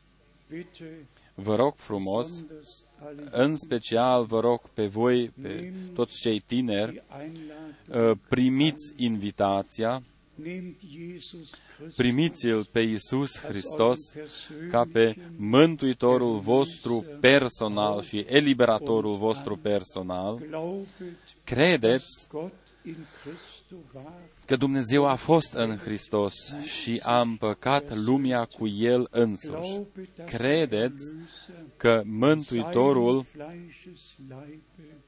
[SPEAKER 3] Bitte
[SPEAKER 1] Vă rog frumos,
[SPEAKER 3] besonders alle
[SPEAKER 1] în special vă rog pe voi, pe toți cei tineri,
[SPEAKER 3] die Einladung,
[SPEAKER 1] uh, primiți invitația,
[SPEAKER 3] nehmt Jesus Christus
[SPEAKER 1] primiți-L pe Iisus
[SPEAKER 3] als
[SPEAKER 1] Hristos
[SPEAKER 3] euren
[SPEAKER 1] ca pe
[SPEAKER 3] persönlichen
[SPEAKER 1] Mântuitorul vostru personal și eliberatorul vostru personal.
[SPEAKER 3] Glaubet,
[SPEAKER 1] Credeți
[SPEAKER 3] Gott in Christo war,
[SPEAKER 1] că Dumnezeu a fost în Hristos și a împăcat lumea cu El însuși.
[SPEAKER 3] glaubet, dass
[SPEAKER 1] Credeți
[SPEAKER 3] der Erlöser
[SPEAKER 1] că Mântuitorul
[SPEAKER 3] seines Fleisches Leibe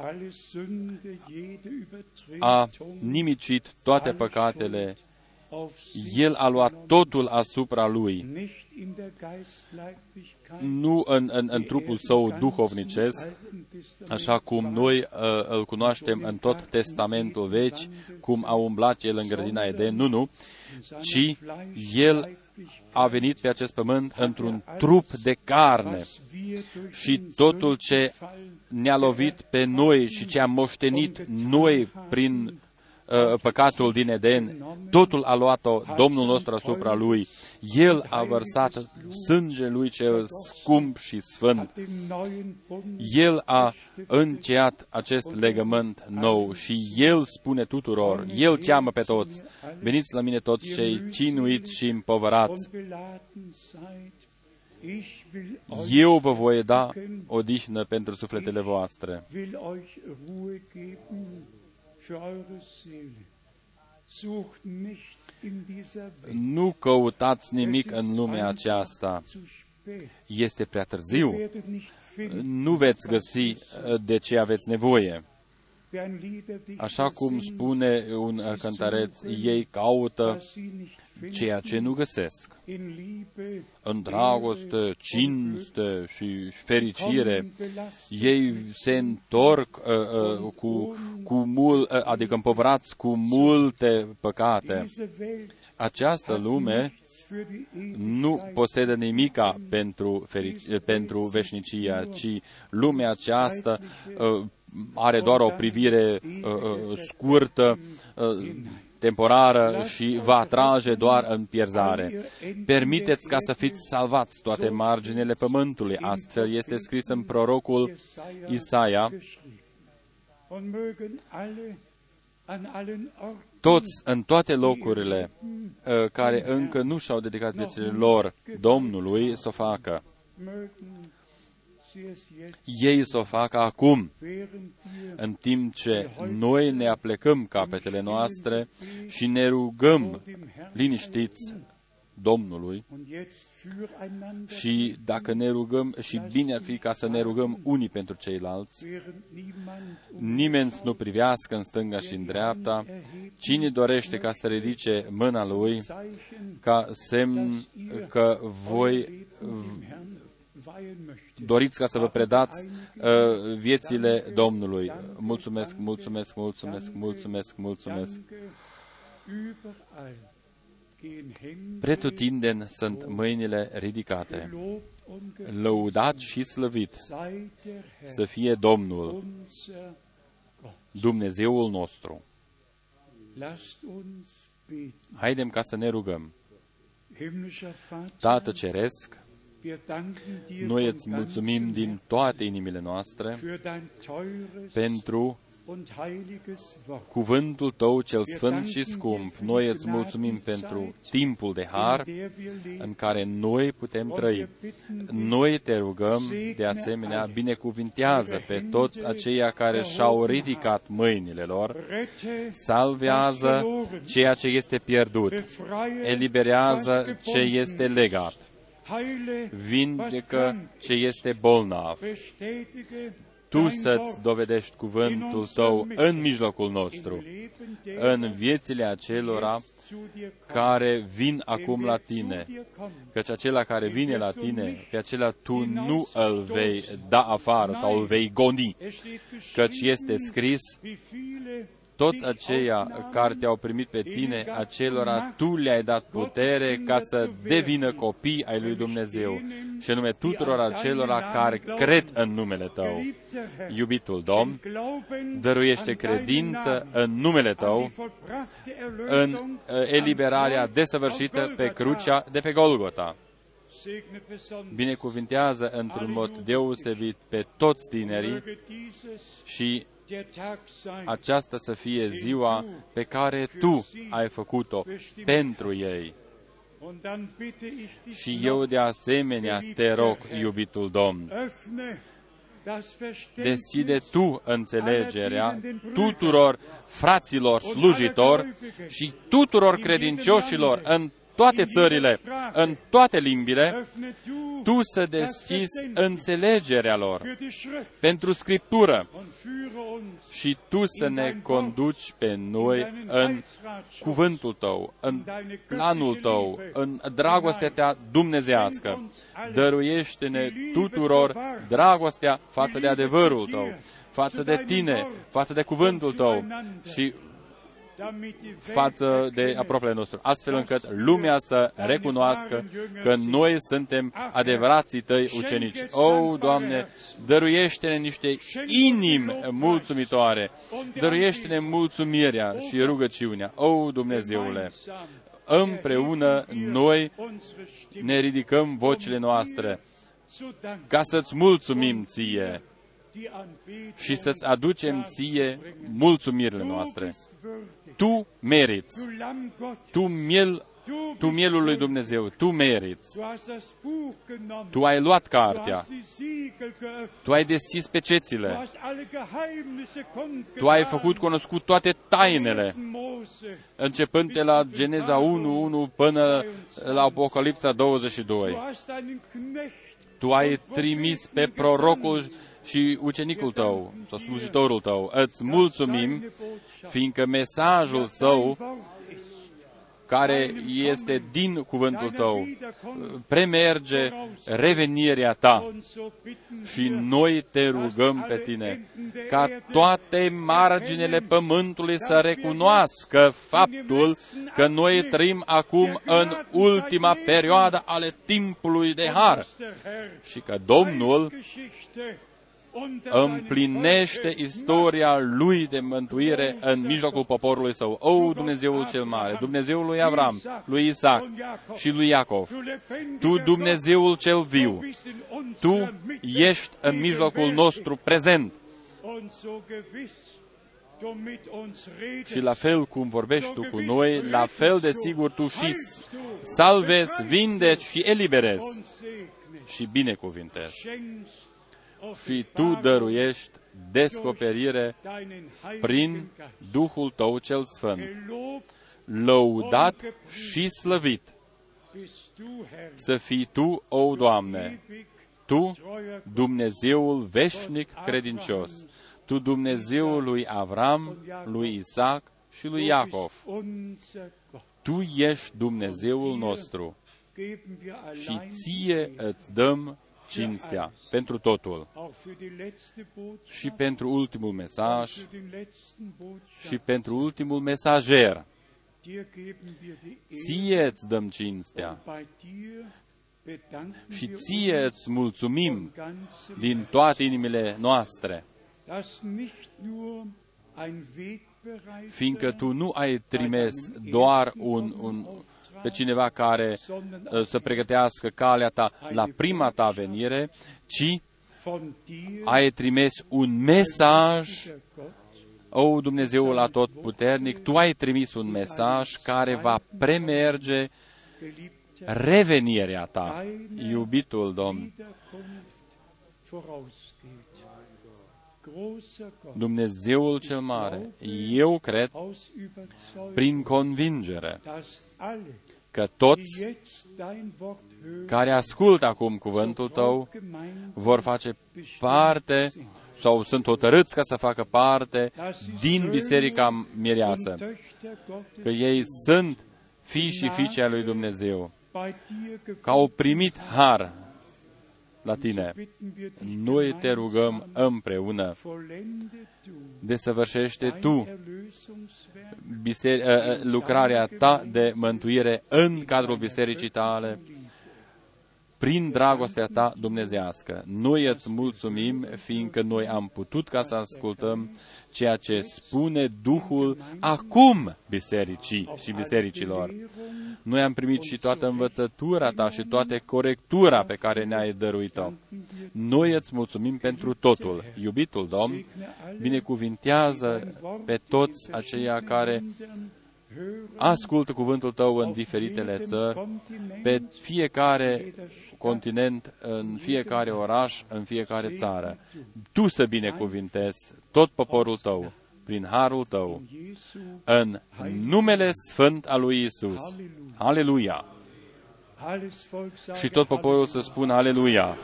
[SPEAKER 3] alle Sünde, jede
[SPEAKER 1] a
[SPEAKER 3] Übertretung,
[SPEAKER 1] nimicit toate
[SPEAKER 3] alle
[SPEAKER 1] păcatele,
[SPEAKER 3] Schuld auf sich
[SPEAKER 1] El a luat
[SPEAKER 3] genommen,
[SPEAKER 1] totul asupra Lui,
[SPEAKER 3] nicht in der Geistleiblichkeit,
[SPEAKER 1] nu în, în, în trupul său duhovnicesc, așa cum noi uh, îl cunoaștem în tot Testamentul vechi, cum a umblat el în grădina Eden, nu, nu, ci el a venit pe acest pământ într-un trup de carne. Și totul ce ne-a lovit pe noi și ce am moștenit noi prin uh, păcatul din Eden, totul a luat-o Domnul nostru asupra lui. El a vărsat sângele lui cel scump și sfânt. El a încheiat acest legământ nou și El spune tuturor, El cheamă pe toți, veniți la mine toți cei cinuiți și împovărați, eu vă voi da odihnă pentru sufletele voastre. Nu căutați nimic în lumea aceasta.
[SPEAKER 3] Zu spät.
[SPEAKER 1] Este prea
[SPEAKER 3] Ihr
[SPEAKER 1] târziu.
[SPEAKER 3] werdet nicht finden,
[SPEAKER 1] Nu veți găsi uh, de ce aveți nevoie.
[SPEAKER 3] Wie ein Liederdichter
[SPEAKER 1] Așa cum
[SPEAKER 3] singt,
[SPEAKER 1] spune un uh, cântăreț, ei caută
[SPEAKER 3] was sie nicht
[SPEAKER 1] ceea ce nu găsesc.
[SPEAKER 3] in Liebe,
[SPEAKER 1] În dragoste, cinste și fericire,
[SPEAKER 3] kommen belastet
[SPEAKER 1] ei se întorc uh, uh, cu, cu mul, uh, adică împovărați cu multe păcate.
[SPEAKER 3] diese Welt
[SPEAKER 1] Această lume
[SPEAKER 3] nichts für die
[SPEAKER 1] nu
[SPEAKER 3] Ewigkeit.
[SPEAKER 1] posedă nimica pentru, feric- pentru veșnicia, ci lumea aceasta uh, are doar o privire uh, uh, scurtă, uh, temporară și va atrage doar în pierzare. Permiteți ca să fiți salvați toate marginile pământului. Astfel este scris în prorocul Isaia,
[SPEAKER 3] geschrieben. Und mögen alle an allen Orten
[SPEAKER 1] toți în toate locurile uh, care încă nu și-au dedicat viețile lor Domnului să o facă. Ei să o facă acum,
[SPEAKER 3] während wir
[SPEAKER 1] în timp ce noi ne aplecăm capetele noastre și ne rugăm liniștiți Domnului
[SPEAKER 3] und jetzt füreinander,
[SPEAKER 1] și dacă ne rugăm, și bine ar fi ca să ne rugăm unii pentru ceilalți,
[SPEAKER 3] während niemand um
[SPEAKER 1] nimeni să nu privească în stânga și în dreapta, cine dorește ca să ridice mâna lui,
[SPEAKER 3] Zeichen
[SPEAKER 1] ca semn că voi
[SPEAKER 3] dem Herrn weihen möchte.
[SPEAKER 1] doriți ca să vă predați uh, viețile Domnului. Mulțumesc, mulțumesc, mulțumesc, mulțumesc, mulțumesc.
[SPEAKER 3] Danke, überall gehen Hände
[SPEAKER 1] Pretutindeni sunt mâinile ridicate.
[SPEAKER 3] gelobt und gelobt
[SPEAKER 1] Lăudat și slăvit
[SPEAKER 3] sei der Herr,
[SPEAKER 1] să fie Domnul,
[SPEAKER 3] unser Gott.
[SPEAKER 1] Dumnezeul nostru.
[SPEAKER 3] Lasst uns beten.
[SPEAKER 1] Haidem ca să ne rugăm.
[SPEAKER 3] Himmlischer Vater,
[SPEAKER 1] Tată Ceresc,
[SPEAKER 3] wir danken dir
[SPEAKER 1] noi
[SPEAKER 3] von
[SPEAKER 1] îți mulțumim
[SPEAKER 3] ganzem
[SPEAKER 1] din toate inimile noastre
[SPEAKER 3] Herzen für dein teures
[SPEAKER 1] pentru
[SPEAKER 3] und heiliges Wort,
[SPEAKER 1] cuvântul Tău cel sfânt și scump. Noi îți mulțumim pentru timpul de har
[SPEAKER 3] in der wir leben.
[SPEAKER 1] în care noi putem
[SPEAKER 3] Und
[SPEAKER 1] trăi.
[SPEAKER 3] wir bitten dich,
[SPEAKER 1] Noi te rugăm, de asemenea, binecuvintează pe toți aceia care și-au ridicat mâinile lor,
[SPEAKER 3] rette,
[SPEAKER 1] salvează ceea ce este pierdut,
[SPEAKER 3] befreie,
[SPEAKER 1] eliberează
[SPEAKER 3] was
[SPEAKER 1] ce
[SPEAKER 3] gebunden
[SPEAKER 1] este legat,
[SPEAKER 3] heile,
[SPEAKER 1] vindecă ce este bolnav.
[SPEAKER 3] bestätige
[SPEAKER 1] Tu
[SPEAKER 3] dein
[SPEAKER 1] să-ți
[SPEAKER 3] Wort
[SPEAKER 1] dovedești cuvântul Tău în mijlocul nostru,
[SPEAKER 3] im Leben der,
[SPEAKER 1] în viețile acelora care vin acum la tine, căci acela care vine la tine, pe acela tu nu îl vei da afară sau îl vei goni, căci este scris, toți aceia care te-au primit pe tine, acelora tu le-ai dat putere ca să devină copii ai lui Dumnezeu, și anume tuturor acelora care cred în numele Tău. Iubitul Domn, dăruiește credință în numele Tău, în uh, eliberarea desăvârșită pe crucea de pe Golgota. Binecuvintează într-un mod deosebit pe toți tinerii și aceasta să fie ziua pe care Tu ai făcut-o pentru ei. Și eu de asemenea te rog, iubitul Domn, deschide Tu înțelegerea tuturor fraților slujitori și tuturor credincioșilor în toate țările, în toate limbile, tu să deschizi înțelegerea lor pentru Scriptură și tu să ne conduci pe noi în cuvântul tău, în planul tău, în dragostea ta dumnezească. Dăruiește-ne tuturor dragostea față de adevărul tău, față de tine, față de cuvântul tău și față de apropiile nostru, astfel încât lumea să recunoască că noi suntem adevărații tăi ucenici. O, Doamne, dăruiește-ne niște inimi mulțumitoare, dăruiește-ne mulțumirea și rugăciunea. O, Dumnezeule, împreună noi ne ridicăm vocile noastre ca să-ți mulțumim ție și să-ți aducem ție mulțumirile noastre. Tu meriți. Tu miel tu mielul lui Dumnezeu, tu meriți. Tu ai luat cartea. Tu ai deschis pecețile. Tu ai făcut cunoscut toate tainele, începând de la Geneza 1, 1 până la Apocalipsa 22. Tu ai trimis pe prorocul și ucenicul tău, sau slujitorul tău, îți mulțumim, fiindcă mesajul său, care este din cuvântul tău, premerge revenirea ta. Și noi te rugăm pe tine ca toate marginile pământului să recunoască faptul că noi trăim acum în ultima perioadă ale timpului de har și că Domnul împlinește istoria lui de mântuire în mijlocul poporului său. O, Dumnezeul cel mare, Dumnezeul lui Avram, lui Isaac și lui Iacov, Tu, Dumnezeul cel viu, Tu ești în mijlocul nostru prezent. Și la fel cum vorbești Tu cu noi, la fel de sigur Tu și salvezi, vindeci și eliberezi și binecuvintezi și Tu dăruiești descoperire prin Duhul Tău cel Sfânt. Lăudat și slăvit să fii Tu, o Doamne, Tu, Dumnezeul veșnic credincios, Tu, Dumnezeul lui Avram, lui Isaac și lui Iacov. Tu ești Dumnezeul nostru și ție îți dăm cinstea pentru totul. Și pentru ultimul mesaj și pentru ultimul mesager. Ție îți dăm cinstea. și ție îți mulțumim din toate inimile noastre, fiindcă Tu nu ai trimis doar un, un, pe cineva care uh, să pregătească calea ta la prima ta venire, ci ai trimis un mesaj o, Dumnezeul Atotputernic, Tu ai trimis un mesaj care va premerge revenirea Ta, iubitul Domn. Dumnezeul cel mare, eu cred, prin convingere, că toți care ascultă acum cuvântul tău vor face parte sau sunt hotărâți ca să facă parte din Biserica Mireasă, că ei sunt fii și fiice a lui Dumnezeu,
[SPEAKER 3] bei dir
[SPEAKER 1] că au primit har la tine. Noi te rugăm împreună,
[SPEAKER 3] vollende du
[SPEAKER 1] desăvârșește tu
[SPEAKER 3] Erlösungswerk
[SPEAKER 1] biseri- uh, uh, lucrarea ta de mântuire în cadrul bisericii tale, prin dragostea ta dumnezească. Noi îți mulțumim, fiindcă noi am putut ca să ascultăm ceea ce spune Duhul acum bisericii și bisericilor. Noi am primit și toată învățătura ta și toate corectura pe care ne-ai dăruit-o. Noi îți mulțumim pentru totul. Iubitul Domn, binecuvintează pe toți aceia care ascultă cuvântul tău în diferitele țări, pe fiecare continent, în fiecare oraș, în fiecare țară. Tu să binecuvintezi tot poporul tău, prin harul tău, în numele sfânt al lui Isus. Aleluia!
[SPEAKER 3] Alles Volk sage
[SPEAKER 1] Și tot poporul să spună Aleluia!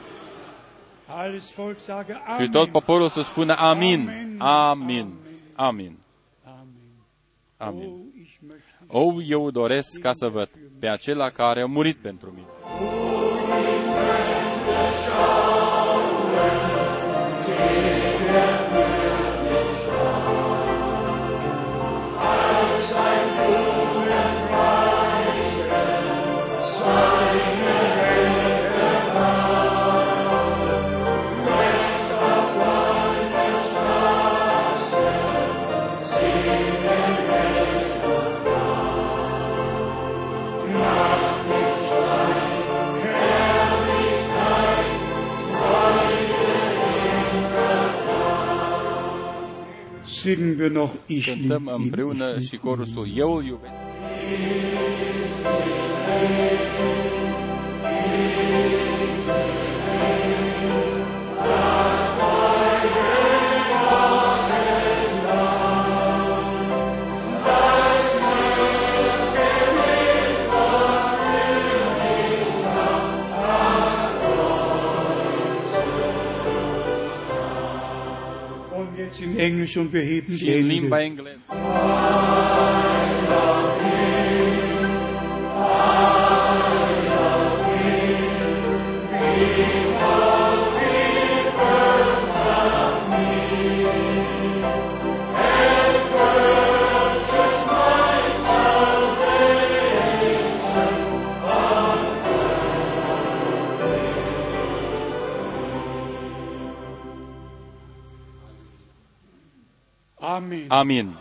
[SPEAKER 3] Alles Volk sage
[SPEAKER 1] Și
[SPEAKER 3] Amen.
[SPEAKER 1] tot poporul să spună Amin! Amin! Amin!
[SPEAKER 3] Amen.
[SPEAKER 1] Amin!
[SPEAKER 3] Oh, ich möchte
[SPEAKER 1] O, eu doresc ca să văd pe acela care a murit pentru mine. Cântăm
[SPEAKER 3] lieb ihn,
[SPEAKER 1] împreună
[SPEAKER 3] ich
[SPEAKER 1] și
[SPEAKER 3] lieb
[SPEAKER 1] corusul Eu îl iubesc.
[SPEAKER 3] In Englisch und wir heben die Hände.
[SPEAKER 1] Amin.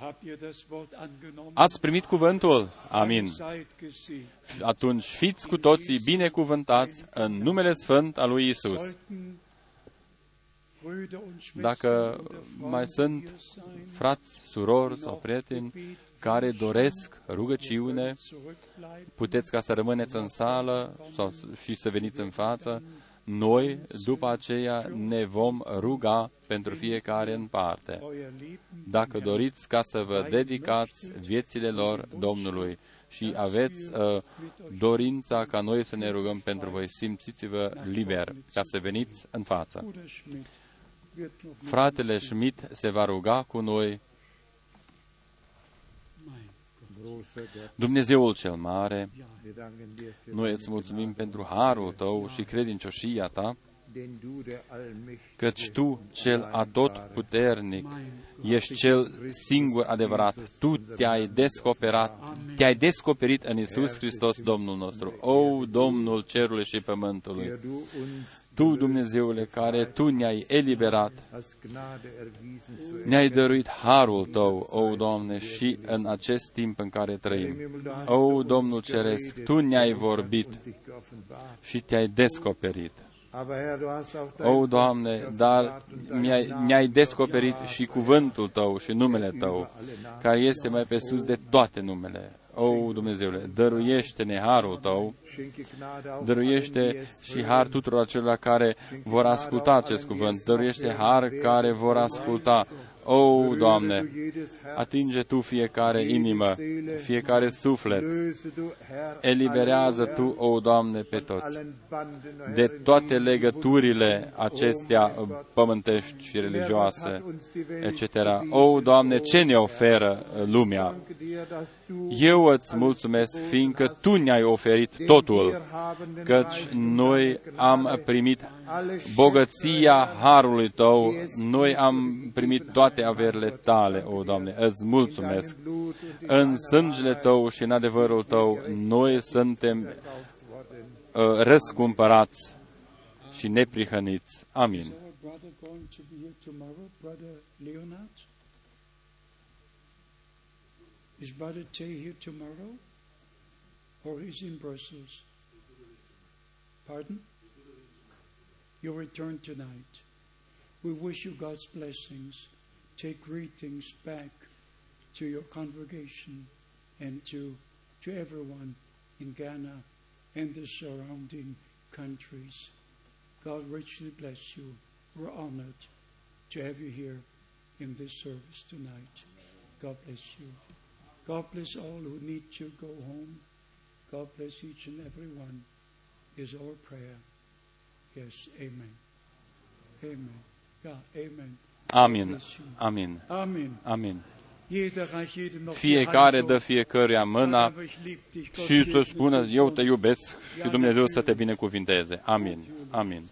[SPEAKER 3] Habt ihr das Wort angenommen?
[SPEAKER 1] Ați primit cuvântul? Amin.
[SPEAKER 3] Seid gesegnet.
[SPEAKER 1] Atunci fiți cu toții binecuvântați în numele sfânt al lui Isus.
[SPEAKER 3] Sollten Brüder und Schwestern
[SPEAKER 1] Dacă
[SPEAKER 3] oder
[SPEAKER 1] mai
[SPEAKER 3] Freunde
[SPEAKER 1] sunt
[SPEAKER 3] hier sein,
[SPEAKER 1] frați, surori sau prieteni care doresc rugăciune,
[SPEAKER 3] zurückbleiben,
[SPEAKER 1] puteți ca să rămâneți în sală sau și să veniți în față. Noi, după aceea, ne vom ruga pentru fiecare în parte.
[SPEAKER 3] euer Leben
[SPEAKER 1] Dacă doriți ca să vă dedicați viețile lor Domnului și aveți uh, dorința ca noi să ne rugăm pentru voi, simțiți-vă liber ca să veniți în față.
[SPEAKER 3] Bruder Schmidt wird noch mal
[SPEAKER 1] Fratele Schmidt se va ruga cu noi.
[SPEAKER 2] Großer Gott,
[SPEAKER 1] Dumnezeul cel mare,
[SPEAKER 2] wir danken dir für
[SPEAKER 1] noi îți mulțumim pentru harul tău și credincioșia ta,
[SPEAKER 2] den du der Allmächtige
[SPEAKER 1] căci tu, cel atotputernic, ești cel singur adevărat. Tu te-ai descoperit, te-ai descoperit în Isus Hristos, Domnul nostru. O, Domnul cerului și pământului,
[SPEAKER 2] der du uns
[SPEAKER 1] Tu, Dumnezeule, care Tu ne-ai eliberat,
[SPEAKER 2] als Gnade erwiesen zu
[SPEAKER 1] ne-ai dăruit harul Tău, o, Doamne, și în acest timp în care trăim. O, Domnul Ceresc, Tu ne-ai vorbit
[SPEAKER 2] dich geoffenbart.
[SPEAKER 1] și te-ai descoperit.
[SPEAKER 2] Aber Herr, du hast auch dein
[SPEAKER 1] O, Doamne, dar mi-ai, ne-ai descoperit și cuvântul Tău și numele Tău, care este mai pe sus de toate numele. O, Dumnezeule, dăruiește-ne harul Tău,
[SPEAKER 2] Schenke Gnade auch
[SPEAKER 1] dăruiește
[SPEAKER 2] allen, die es
[SPEAKER 1] și har tuturor acelora care vor asculta acest cuvânt, dăruiește har care vor asculta. O, Doamne, atinge Tu fiecare inimă, fiecare suflet. Eliberează Tu, o, Doamne, pe toți de toate legăturile acestea pământești și religioase, etc. O, Doamne, ce ne oferă lumea? Eu îți mulțumesc, fiindcă Tu ne-ai oferit totul, căci noi am primit bogăția harului Tău, noi am primit toate averile Tale, o Doamne, îți mulțumesc. În sângele Tău și în adevărul Tău, noi suntem uh, răscumpărați și neprihăniți. Amin.
[SPEAKER 3] Is Brother Tay here tomorrow? Or is he in Brussels? Pardon? You return tonight. We wish you God's blessings. Take greetings back to your congregation and to, to everyone in Ghana and the surrounding countries. God richly bless you. We're honored to have you here in this service tonight. God bless you. God bless all who need to go home. God bless each and every one, is our prayer.
[SPEAKER 1] Amin. Amin.
[SPEAKER 3] Amen.
[SPEAKER 1] Amin.
[SPEAKER 3] Jeder reicht jedem noch die
[SPEAKER 1] Fiecare
[SPEAKER 3] Hand
[SPEAKER 1] dă
[SPEAKER 3] hoch.
[SPEAKER 1] fiecăruia mâna
[SPEAKER 3] Aber ich lieb dich. Gott
[SPEAKER 1] și să
[SPEAKER 3] segne
[SPEAKER 1] spună,
[SPEAKER 3] dich.
[SPEAKER 1] eu te iubesc și Dumnezeu să te binecuvinteze. Amin. Amin.